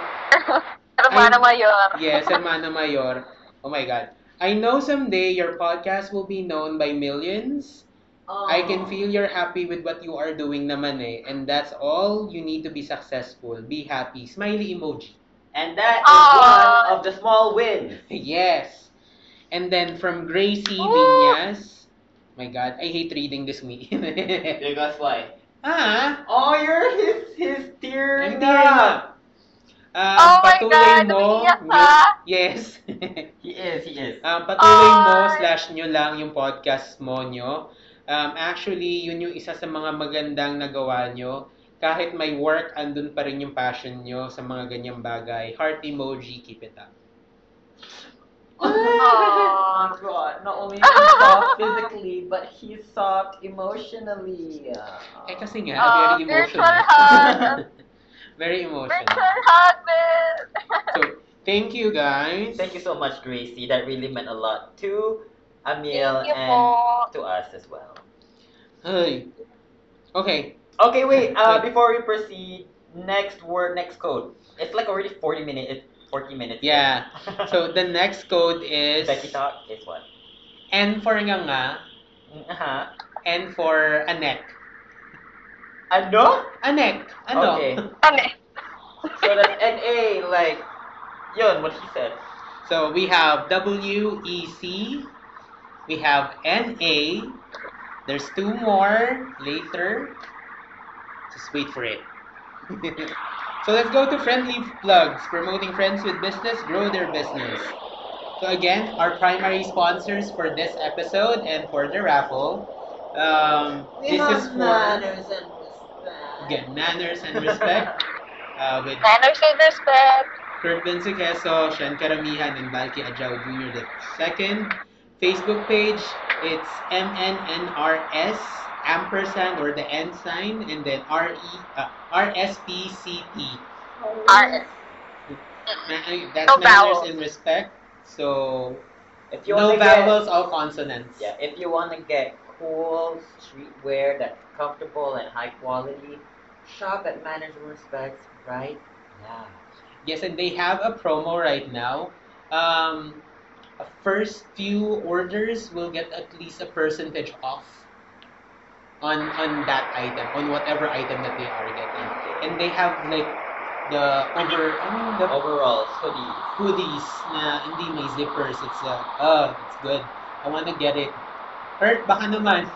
Hermano Mayor. Yes, Hermana Mayor. Oh my God. I know someday your podcast will be known by millions. I can feel you're happy with what you are doing naman eh. And that's all you need to be successful. Be happy. Smiley emoji. And that is Aw. one of the small wins. yes. And then from Gracie Ooh. Viñas, My God, I hate reading this me. Because [laughs] why? ah, Oh, you're [laughs] his his tear Ang na. tear um, Oh my patuloy God, mo. umiiyak ka. yes. [laughs] He is, he is. um, patuloy mo Ay. slash nyo lang yung podcast mo nyo. Um, actually, yun yung isa sa mga magandang nagawa nyo. Kahit may work, andun pa rin yung passion nyo sa mga ganyang bagay. Heart emoji, keep it up. Oh my [laughs] god, not only he [laughs] soft physically, but he's soft emotionally. Eh kasi nga, Oh, very virtual emotional. hug. [laughs] very emotional. Virtual hug, man. So, thank you guys. Thank you so much, Gracie. That really meant a lot to Emil Thank you and po. to us as well. Ay. Okay. Okay, wait. Uh, Wait. before we proceed, next word, next code. It's like already 40 minutes. 40 minutes. Yeah. So, the next code is Becky talk is what? N for nga nga, Uh-huh. N for anek. Ano? Anek. Ano? Okay. Ano [laughs] eh? So that's NA, like, yun, what he said. So, we have W, E, C. We have N, A. There's two more later. Just wait for it. [laughs] so, let's go to friendly plugs. Promoting friends with business, grow their business. So, again, our primary sponsors for this episode and for the raffle. Um, this is for manners and respect. again, manners and respect. [laughs] Uh, with Manners and respect. Kurt Bensequeso, Shen Karamihan, and Balki Ajao Jr. the second. Facebook page, it's MNNRS ampersand or the N sign, and then RE uh, RSPCT. R- That's No manners vowels. and respect. So If you no wanna get, vowels, all consonants. yeah, if you want to get cool streetwear that's comfortable and high quality, shop at Manners and Respects right now. Yes, and they have a promo right now. Um, first few orders will get at least a percentage off on on that item, on whatever item that they are getting. And they have like the over, I mean the Overalls, hoodies. hoodies na hindi may zippers. It's uh, oh, it's good. I wanna get it. Kurt, baka naman.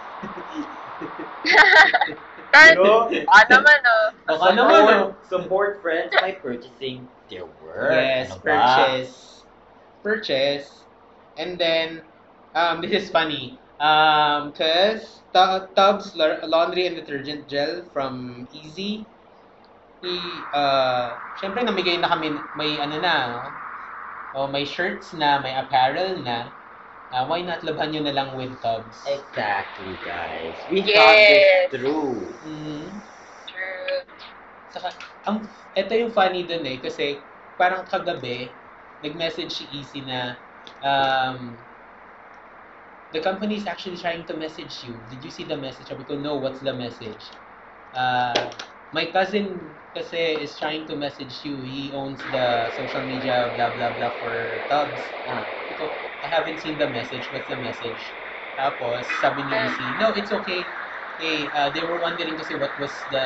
Kahit, You know? ano naman, oh. Baka naman, oh. support friends by purchasing their work. Yes, Ano ba? purchase. Purchase. And then, um, this is funny. Um, cause tu- Tubbs la- laundry and detergent gel from Easy. I, uh, syempre namigay na kami, may ano na, o may shirts na, may apparel na. Uh, why not labhan nyo na lang with Tubbs? Exactly, guys. We Yes. thought this through. Mhm. True. Saka, ang, ito yung funny dun eh, kasi parang kagabi, nag-message si Easy na, um, the company is actually trying to message you. Did you see the message? Sabi ko, no, what's the message? Uh, my cousin kasi is trying to message you. He owns the social media blah blah blah for Tubbs. Ah. Ko, I haven't seen the message. What's the message? Tapos, sabi ni Easy, no, it's okay. Hey, uh, they were wondering kasi what was the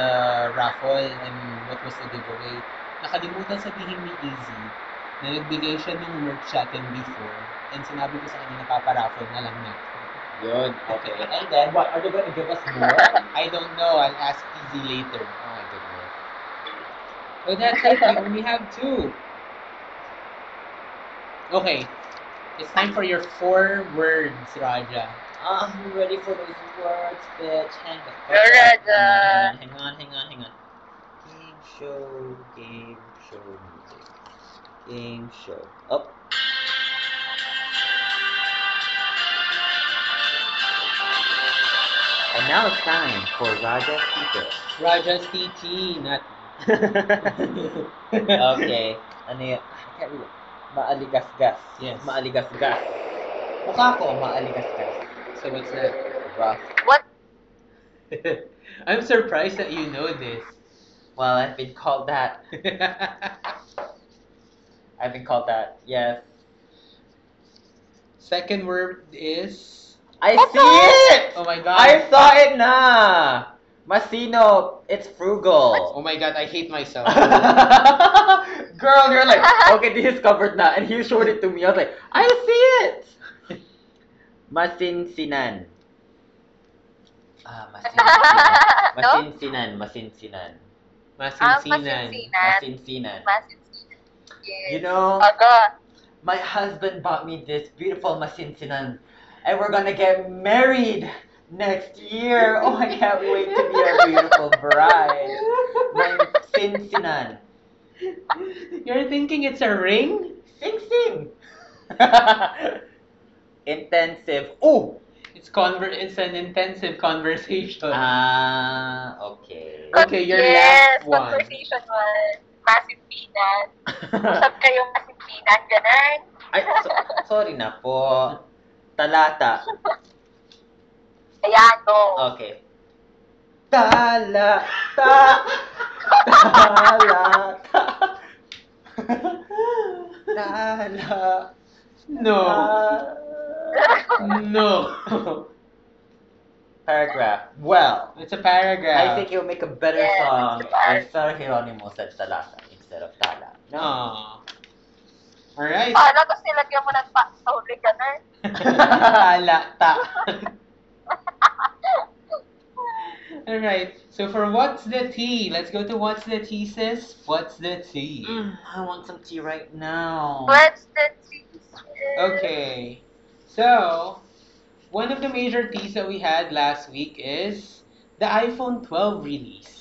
raffle and what was the giveaway. Nakalimutan sabihin ni Easy na nagbigay siya ng merch sa atin before and sinabi ko sa kanya na paparaffle na lang natin. Yun. Okay. And then, what? Are they going to give us more? I don't know. I'll ask Easy later. oh my goodness. So that's it. We only have two. Okay. It's time for your four words, Raja. Um, I'm ready for those words, bitch. Hang the fuck You're up. ready. Hang on, hang on, hang on. Game show, game show music. Game show. Up. And now it's time for Raja's Speaker. Raja's TT, not [laughs] [laughs] okay. Ano yun? I can't read it. Maaligasgas. Yes. Maaligasgas. Mukha ko, maaligasgas. So what's that? Rough. What? [laughs] I'm surprised that you know this. Well, I've been called that. I've been called that. Yes. Second word is I What see the- it! Oh my god. I saw it na! Masino, it's frugal. Oh my god, I hate myself. [laughs] Girl, you're like, [laughs] okay, this is covered na. And he showed it to me. I was like, I see it! [laughs] Masinsinan. Ah, masinsinan. No? Masinsinan, masinsinan. Ah, Masinsinan. masinsinan. Masinsinan. Masinsinan. Yes. You know, Aga. my husband bought me this beautiful masinsinan, and we're gonna get married next year. Oh, I can't wait to be a beautiful bride. Masinsinan. You're thinking it's a ring? Sing [laughs] sing. Intensive. Oh. It's conver it's an intensive conversation. Ah, okay. Okay, your yes, last one. conversation was masimpinan. [laughs] Usap kayo masimpinan, ganun. Ay, so, sorry na po. Talata. Ayan, go. Okay. Talata. Talata. Talata. No. No. Paragraph. Well, It's a paragraph. I think you'll make a better Yes, song it's a par- if Sir Hieronimo said talata instead of tala. No. Aw. Alright. Paano to nilagyan mo ng pa sa huli, ganun? Talata. Alright. So for what's the tea? Let's go to what's the tea, sis. What's the tea? Mm, I want some tea right now. What's the thesis? Okay. So, one of the major teas that we had last week is the iPhone 12 release.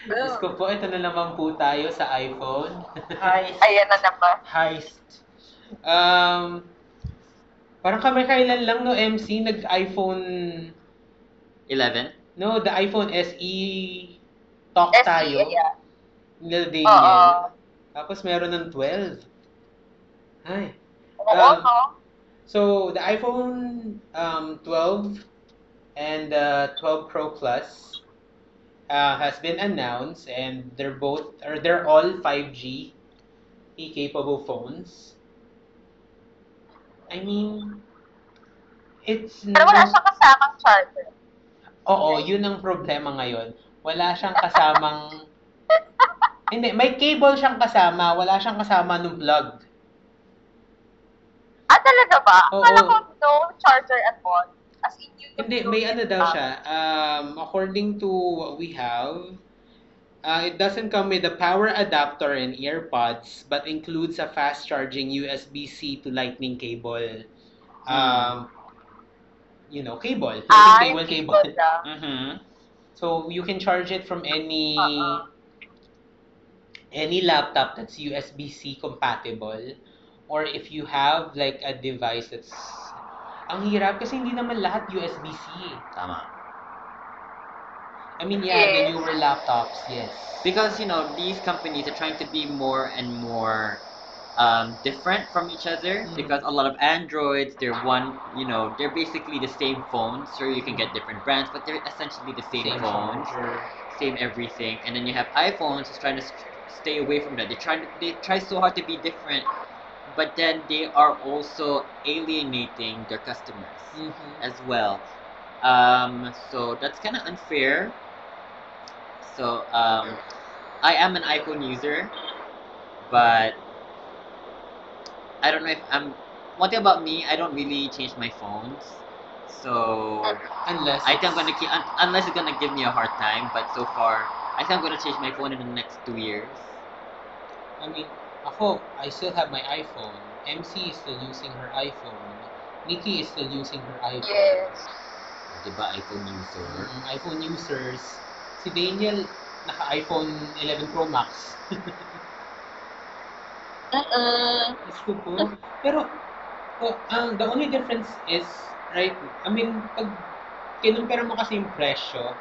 Diyos ko po, ito na naman po tayo sa iPhone. Heist. Ayan na naman. Heist. um, parang kami kailan lang no MC nag-iPhone 11? no, the iPhone SE talk SE, tayo. yeah. Nila Oo. Daniel. Tapos meron ng 12. Ay. Oo, Um, no? So the iPhone um, 12 and the 12 Pro Plus uh, has been announced, and they're both or they're all 5G capable phones. I mean, it's Pero wala siyang kasamang charger. Oo, yun ang problema ngayon. Wala siyang kasamang [laughs] Hindi, may cable siyang kasama, wala siyang kasama nung plug. Ah, talaga ba? Oo. Akala ko no charger at all. As in, Hindi, blue may ano daw ah. siya. Um, according to what we have, uh, it doesn't come with a power adapter and earpods, but includes a fast charging USB-C to lightning cable. Um, you know, cable. Ah, cable cable. cable lang. Mm-hmm. So you can charge it from any Uh-uh. any laptop that's USB-C compatible or if you have like a device that's ang hirap kasi hindi naman lahat USB-C. eh. Tama. I mean, yeah, the newer laptops, yes. Because, you know, these companies are trying to be more and more um, different from each other Mhm. because a lot of Androids, they're one, you know, they're basically the same phone. Sure, you can get different brands, but they're essentially the same, phones, charger. same everything. And then you have iPhones who's trying to stay away from that. They try they try so hard to be different, but then they are also alienating their customers Mhm. as well. Um, so that's kind of unfair. So um, I am an iPhone user, but I don't know if I'm. One thing about me, I don't really change my phones. So Unless I think I'm gonna keep un- unless it's gonna give me a hard time. But so far, I think I'm gonna change my phone in the next two years. I mean, ako, I still have my iPhone. MC is still using her iPhone. Nikki is still using her iPhone. Yes. Diba iPhone user? Mm, iPhone users. Si Daniel, naka-iPhone 11 Pro Max. [laughs] Diyos ko po. Pero, oh, ang the only difference is, right, I mean, pag kinumpara mo kasi yung presyo,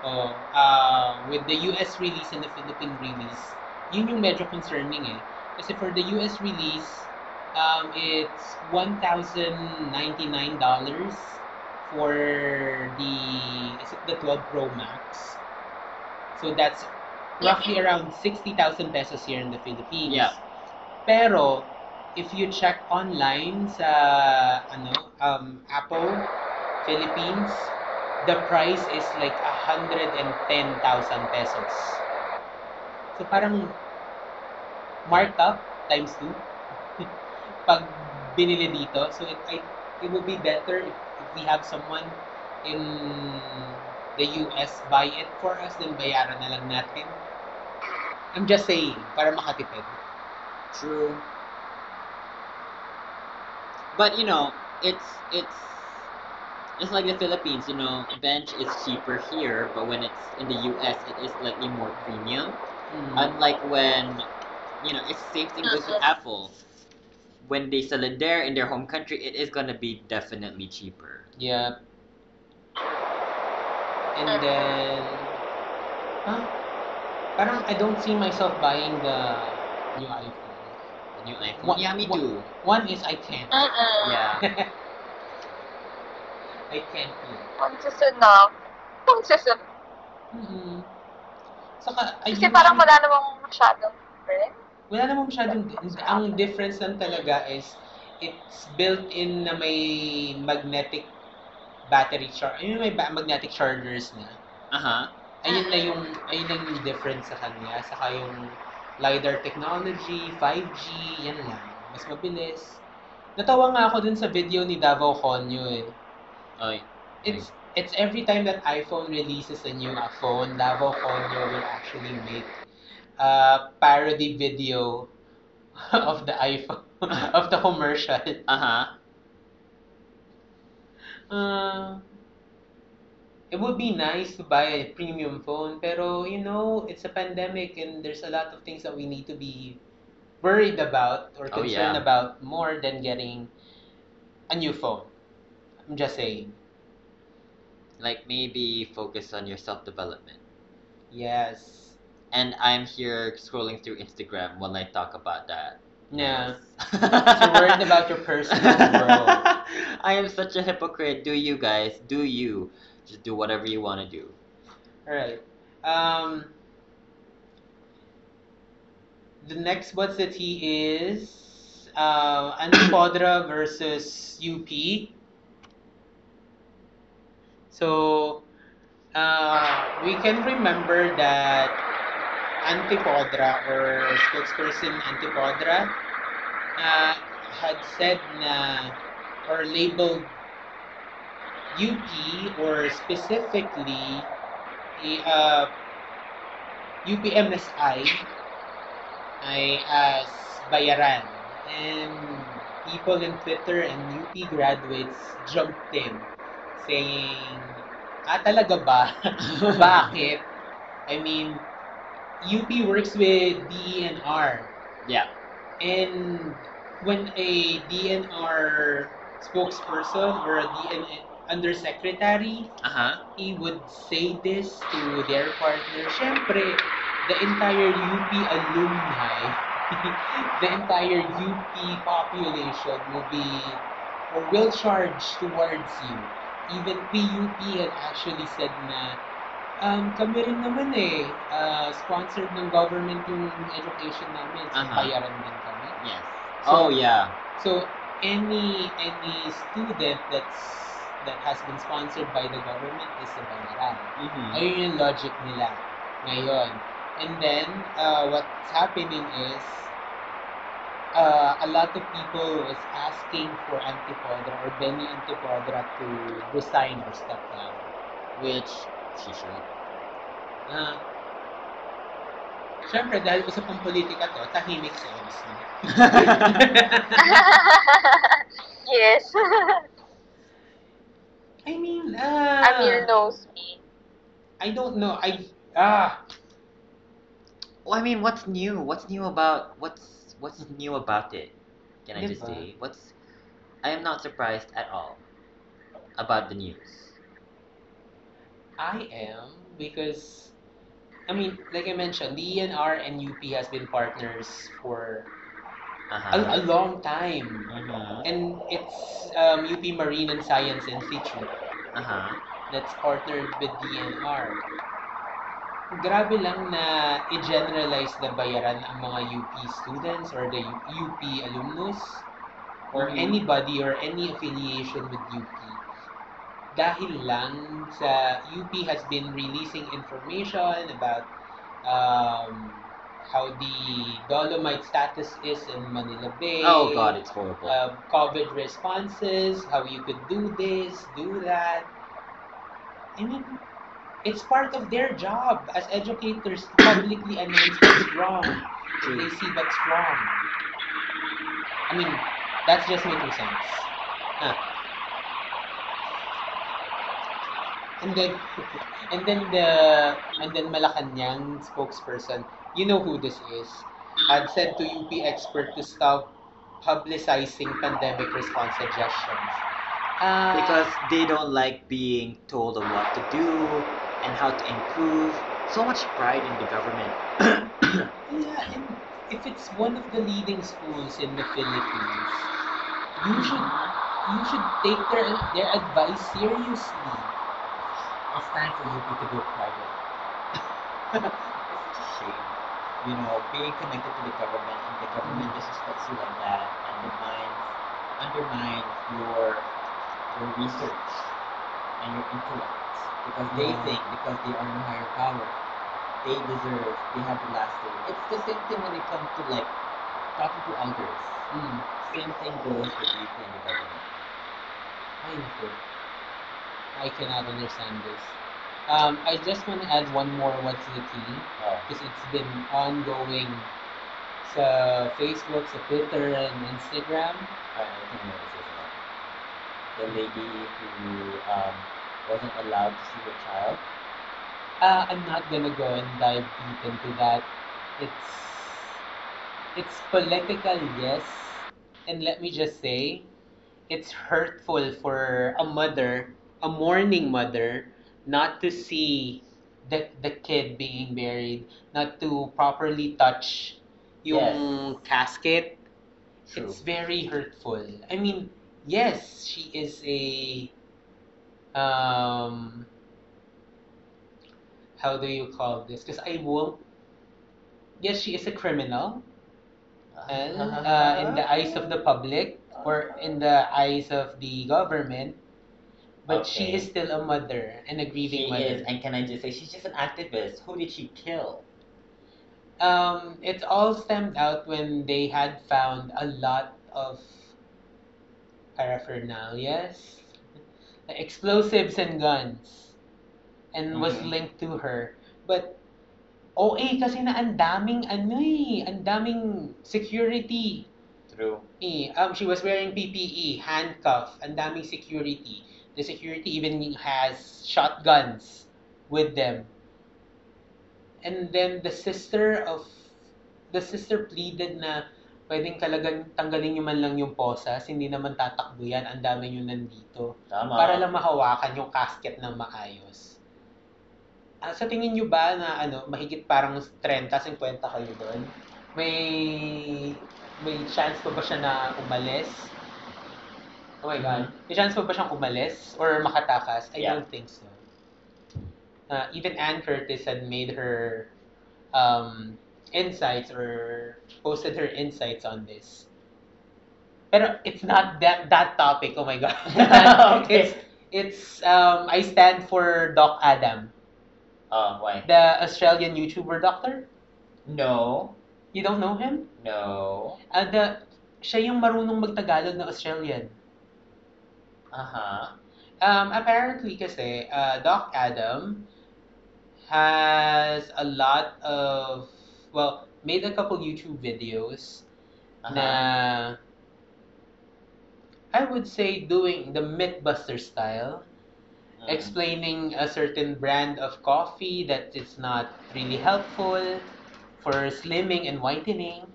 oh, uh, with the US release and the Philippine release, yun yung medyo concerning eh. Kasi for the US release, um, it's $1,099 for the, is it the 12 Pro Max? So that's roughly around 60,000 pesos here in the Philippines. Yeah. Pero, if you check online sa ano um, Apple Philippines, the price is like 110,000 pesos. So parang marked up times 2 [laughs] pag binili dito. So it I, it would be better if if we have someone in the US buy it for us, then bayaran na lang natin. I'm just saying, para makatipid. True. But you know, it's it's it's like the Philippines, you know, bench is cheaper here, but when it's in the US it is slightly more premium. Mm. Unlike when you know, it's the same thing goes [laughs] with Apple. When they sell it there in their home country, it is gonna be definitely cheaper. Yeah. And then, huh? Parang I don't see myself buying the new iPhone. The new iPhone. What- yeah, me what- too. One is I can't. Mm-mm. Yeah. [laughs] I can't yet. Consistent Consistent. Mm-hmm. Saka, I Kasi parang wala namang masyadong difference. wala namang masyadong, ang difference lang talaga is, it's built in na may magnetic battery charge, ayun may ba- magnetic chargers na. Uh-huh. Ayun na yung, ayun na yung difference sa kanya. Saka yung LiDAR technology, 5G, yan lang. Mas mabilis. Natawa nga ako dun sa video ni Davao Conyo eh. Oy. It's it's every time that iPhone releases a new phone, Davao Conyo will actually make a parody video [laughs] of the iPhone, [laughs] of the commercial. Uh-huh. Uh, it would be nice to buy a premium phone, pero you know, it's a pandemic and there's a lot of things that we need to be worried about or Oh, concerned yeah. about more than getting a new phone. I'm just saying. Like maybe focus on your self-development. Yes. And I'm here scrolling through Instagram while I talk about that. Yeah. Yes. You're worried about your personal [laughs] world. I am such a hypocrite. Do you guys? Do you? Just do whatever you want to do. Alright. Um, the next what's the T is uh, Antiporda versus UP. So, uh, we can remember that Antiporda or spokesperson Antiporda uh, had said na or labeled UP or specifically uh, UPMSI ay as bayaran. And people in Twitter and UP graduates jumped in saying ah talaga ba [laughs] bakit I mean UP works with DENR Yeah. and when a DENR spokesperson or a DN undersecretary Uh huh. he would say this to their partner. Siyempre, the entire UP alumni, [laughs] the entire UP population will be or will charge towards you. Even PUP had actually said na um, kami rin naman eh, uh, sponsored ng government yung education namin. So, Aha. bayaran din kami. Yes. So- oh yeah. So any any student that's that has been sponsored by the government is a bayaran. Mm-hmm. Ayun yung logic nila ngayon. And then uh, what's happening is uh, a lot of people was asking for Antiporda or Benny Antiporda to resign or step down. Which she should. Ah. Siyempre, dahil usapang politika to, tahimik sa oras [laughs] yes. I mean, uh, Amil knows me. I don't know. I ah Well, I mean, what's new? What's new about what's what's new about it? Can I just Diba? say what's? I am not surprised at all about the news. I am because I mean, like I mentioned, the ENR and UP has been partners for Uh-huh. a, a long time. Uh-huh. And it's um, UP Marine and Science Institute Uh-huh. that's partnered with DENR. Grabe lang na i-generalize na bayaran ang mga UP students or the UP alumnus or Mhm. anybody or any affiliation with UP. Dahil lang sa UP has been releasing information about um, how the Dolomite status is in Manila Bay. Oh god, it's horrible. uh, COVID responses, how you could do this, do that. I mean, it's part of their job as educators to publicly announce what's wrong. If they see what's wrong. I mean, that's just making sense. Huh. And then, [laughs] and then the, and then Malacanang spokesperson, you know who this is, had said to UP expert to stop publicizing pandemic response suggestions. Uh, because they don't like being told of what to do and how to improve. So much pride in the government. [coughs] yeah, and if it's one of the leading schools in the Philippines, you uh-huh. should you should take their their advice seriously. It's time for you to go private. [laughs] it's such a shame. You know, being connected to the government and the government disrespects you like that and undermines undermines your your research and your intellect. Because they Yeah. think because they are in higher power, they deserve, they have the last say. It's the same thing when it comes to like talking to elders. Mm. Same thing goes with UP and the government. Naku. I cannot understand this. Um, I just want to add one more what's the tea Oh. because it's been ongoing sa Facebook, sa Twitter, and Instagram. I, I think this is. The lady who um, wasn't allowed to see her child. Uh, I'm not gonna go and dive deep into that. It's it's political, yes, and let me just say, it's hurtful for a mother, a mourning mother, not to see the the kid being buried, not to properly touch yung casket. True. It's very hurtful. I mean, yes, she is a um how do you call this? Because I won't. Yes, she is a criminal and, uh, in the eyes of the public or in the eyes of the government, but she is still a mother and a grieving She mother. is, and can I just say, she's just an activist. Who did she kill? Um, it all stemmed out when they had found a lot of paraphernalias, explosives and guns, and was Mhm. linked to her. But OA kasi na ang daming ano eh, ang daming security. True. Eh, um, she was wearing PPE, handcuff, ang daming security. The security even has shotguns with them. And then the sister of the sister pleaded na pwedeng talagang tanggalin niyo man lang yung posas, hindi naman tatakbo yan, ang dami niyo nandito. Tama. Para lang mahawakan yung casket ng maayos. Ah, sa tingin niyo ba na ano, mahigit parang 30, 50 kayo doon? May may chance pa ba siya na umalis? Oh my God. May chance pa ba siyang umalis or makatakas? I Yeah. don't think so. Uh, even Ann Curtis had made her um, insights or posted her insights on this. Pero it's not that that topic. Oh my God. [laughs] Okay. It's it's um I stand for Doc Adam, Oh, why? the Australian YouTuber doctor. No. You don't know him? No. Uh, the, siya yung marunong magtagalog na Australian. Uh-huh. Um, apparently kasi, uh, Doc Adam has a lot of, well, made a couple YouTube videos Uh-huh. na I would say doing the Mythbuster style, Mm. explaining a certain brand of coffee that is not really helpful for slimming and whitening.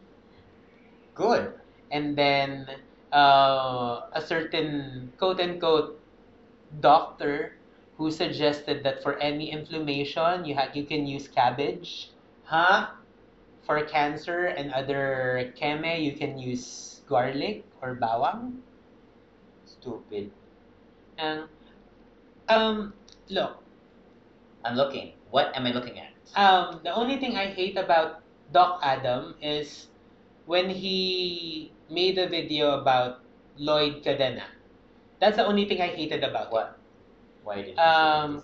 Good. and then uh, a certain quote unquote doctor who suggested that for any inflammation you ha- you can use cabbage Huh? For cancer and other keme you can use garlic or bawang Stupid. and um look I'm looking. What am I looking at? um the only thing I hate about Doc Adam is when he made a video about Lloyd Cadena. That's the only thing I hated about. What? Why did Um?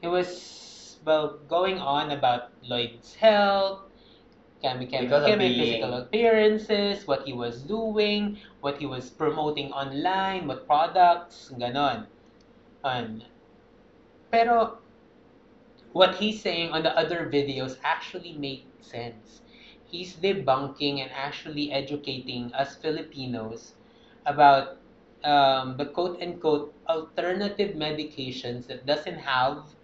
He was well going on about Lloyd's health Kami Kami Because of Kami being- physical appearances, what he was doing, what he was promoting online, what products, ganon. An. Pero what he's saying on the other videos actually make sense. He's debunking and actually educating us Filipinos about um, the quote unquote alternative medications that doesn't have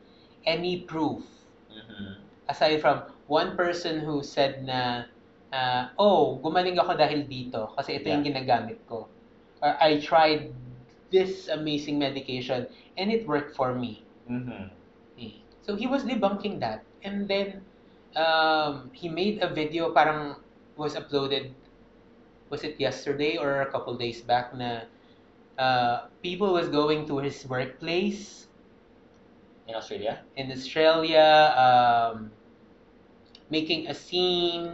any proof Mhm. aside from one person who said na uh, oh, gumaling ako dahil dito kasi ito yung ginagamit ko. Or I tried this amazing medication and it worked for me. Mhm. Eh. So he was debunking that. And then um, he made a video parang was uploaded was it yesterday or a couple days back na uh, people was going to his workplace In Australia? in Australia, um, making a scene,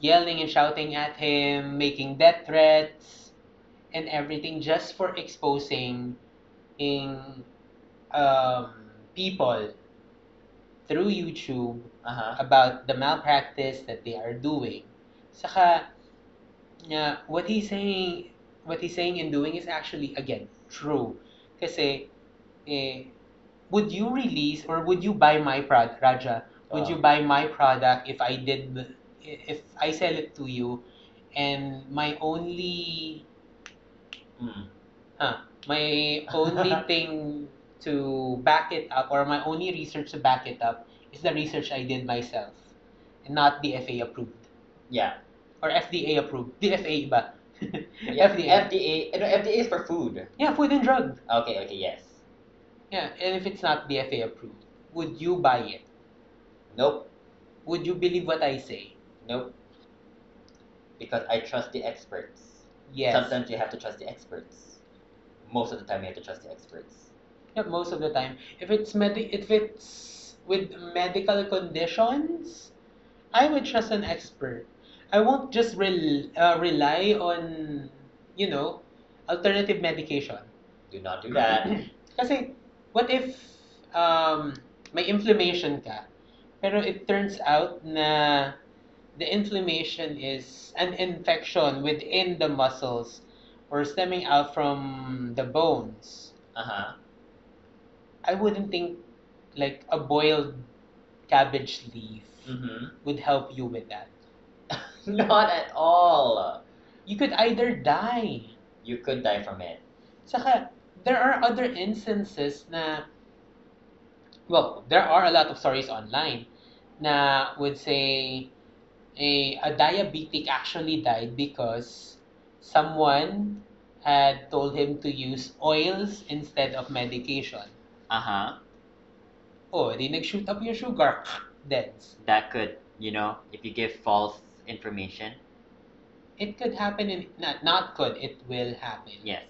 yelling and shouting at him, making death threats, and everything just for exposing in um, people through YouTube Uh-huh. about the malpractice that they are doing. Saka, yeah, what he's saying, what he's saying and doing is actually, again, true. Kasi, eh, would you release or would you buy my product, Raja? Would you buy my product if I did, if I sell it to you and my only, Mm. huh, my only [laughs] thing to back it up or my only research to back it up is the research I did myself and not DFA approved Yeah. or FDA approved. DFA ba? [laughs] yeah. FDA. FDA. No, FDA is for food. Yeah, food and drug. Okay, okay, yes. Yeah, and if it's not DFA approved, would you buy it? Nope. Would you believe what I say? Nope. Because I trust the experts. Yes. Sometimes you have to trust the experts. Most of the time you have to trust the experts. Yeah, most of the time. If it's medi- if it's with medical conditions, I would trust an expert. I won't just rel- uh, rely on, you know, alternative medication. Do not do [clears throat] that. Kasi, what if um, may inflammation ka, pero it turns out na the inflammation is an infection within the muscles or stemming out from the bones. Uh-huh. I wouldn't think like a boiled cabbage leaf Mm-hmm. would help you with that. [laughs] Not at all. You could either die. You could die from it. Saka, there are other instances na, well, there are a lot of stories online na would say a, a diabetic actually died because someone had told him to use oils instead of medication. Uh-huh. Oh, di nag-shoot up yung sugar. [laughs] Dead. That could, you know, if you give false information. It could happen in, not, not could, it will happen. Yes.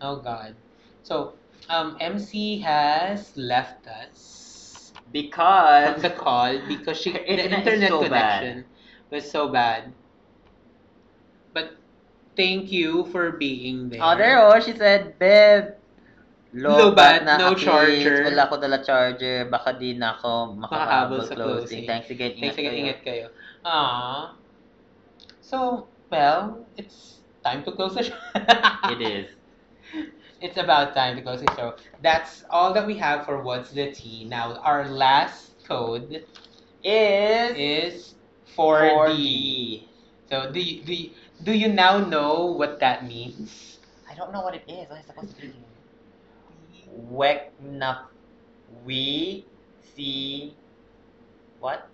Oh God. So, um, MC has left us Because the call because she the internet so bad. connection was so bad. But thank you for being there. Oh, there oh, she said, Beb, Lobat, na no charger." Wala ko dala charger. Baka di na ako Makahabol sa closing. closing. Thanks again. Thanks again, ingat kayo. Ah. So, well, it's time to close the show. It is. [laughs] It's about time to close the show. That's all that we have for What's the Tea. Now, our last code Is is 4D. 4D. So, do you, do you, do you now know what that means? I don't know what it is. What is it supposed to be? Wek na we see what?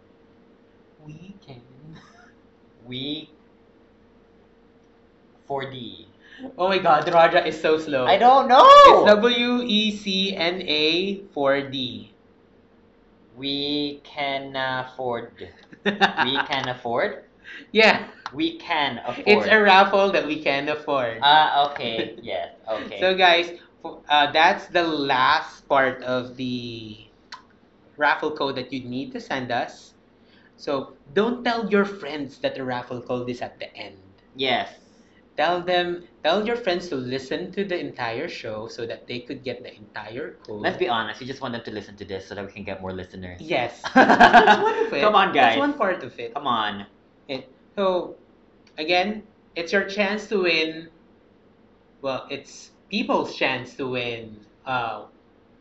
We can. We 4D. Oh my god, the Raja is so slow. I don't know. It's W E C N A 4D. we can afford. [laughs] We can afford. yeah, We can afford. it's a raffle that we can afford. Ah, okay. Yes. Okay. So guys, uh, that's the last part of the raffle code that you need to send us. So don't tell your friends that the raffle code is at the end. yes. Tell them, tell your friends to listen to the entire show so that they could get the entire code. Let's be honest. You just want them to listen to this so that we can get more listeners. Yes. [laughs] That's one of it. Come on, guys. That's one part of it. Come on. So, again, it's your chance to win. Well, it's people's chance to win uh,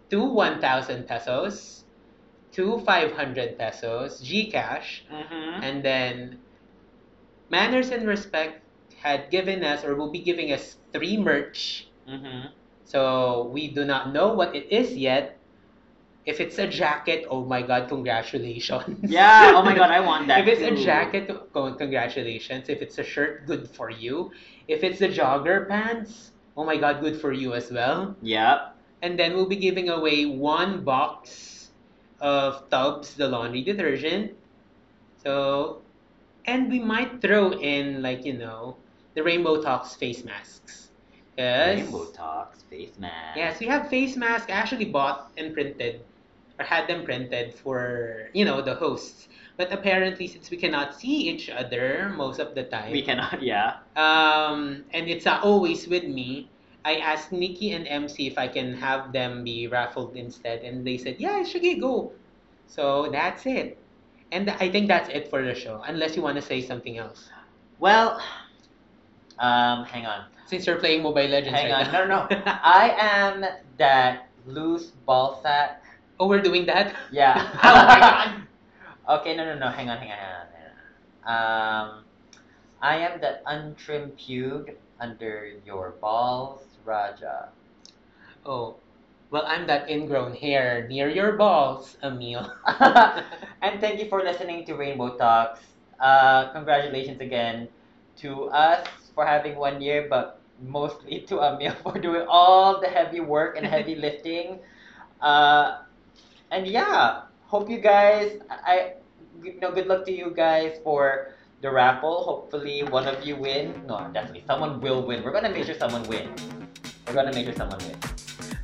two 1,000 pesos, two 500 pesos, Gcash, Mm-hmm. and then Manners and Respect had given us or will be giving us three merch. Mm-hmm. So we do not know what it is yet. If it's a jacket, oh my god, congratulations. Yeah. Oh my god, I want [laughs] that. if it's a too. jacket, co- congratulations. If it's a shirt, good for you. If it's the jogger pants, oh my god, good for you as well. Yep. And then we'll be giving away one box of tubs, the laundry detergent. So, and we might throw in, like, you know, the Rainbow Talks face masks. Yes. Rainbow Talks face mask. Yes, we have face masks actually bought and printed or had them printed for, you know, the hosts. But apparently, since we cannot see each other most of the time, We cannot. [laughs] Yeah. um, and it's uh, always with me, I asked Nikki and MC if I can have them be raffled instead, and they said, "Yeah, Shige, go." So that's it, and I think that's it for the show. Unless you want to say something else, Well. Um. Hang on. since you're playing Mobile Legends Hang right on. now. No, no, no. [laughs] I am that loose ball sack. oh, we're doing that. Yeah. [laughs] oh my [laughs] god. Okay, no, no, no. Hang on, hang on, hang on. Hang on. Um, I am that untrimmed pube under your balls, Raja. Oh, well, I'm that ingrown hair near your balls, Emil. and thank you for listening to Rainbow Talks. Uh, congratulations again to us for having one year, but mostly to Emil for doing all the heavy work and heavy [laughs] lifting. Uh, and yeah, hope you guys. I, you know, good luck to you guys for the raffle. Hopefully, one of you win. No, definitely, someone will win. We're gonna make sure someone wins. We're gonna make sure someone wins.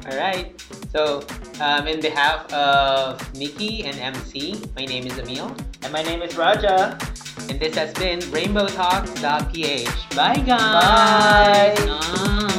All right. So, um, in behalf of Nikki and MC, my name is Emil, And my name is Raja. And this has been RainbowTalks.ph. Bye, guys. Bye. Ah.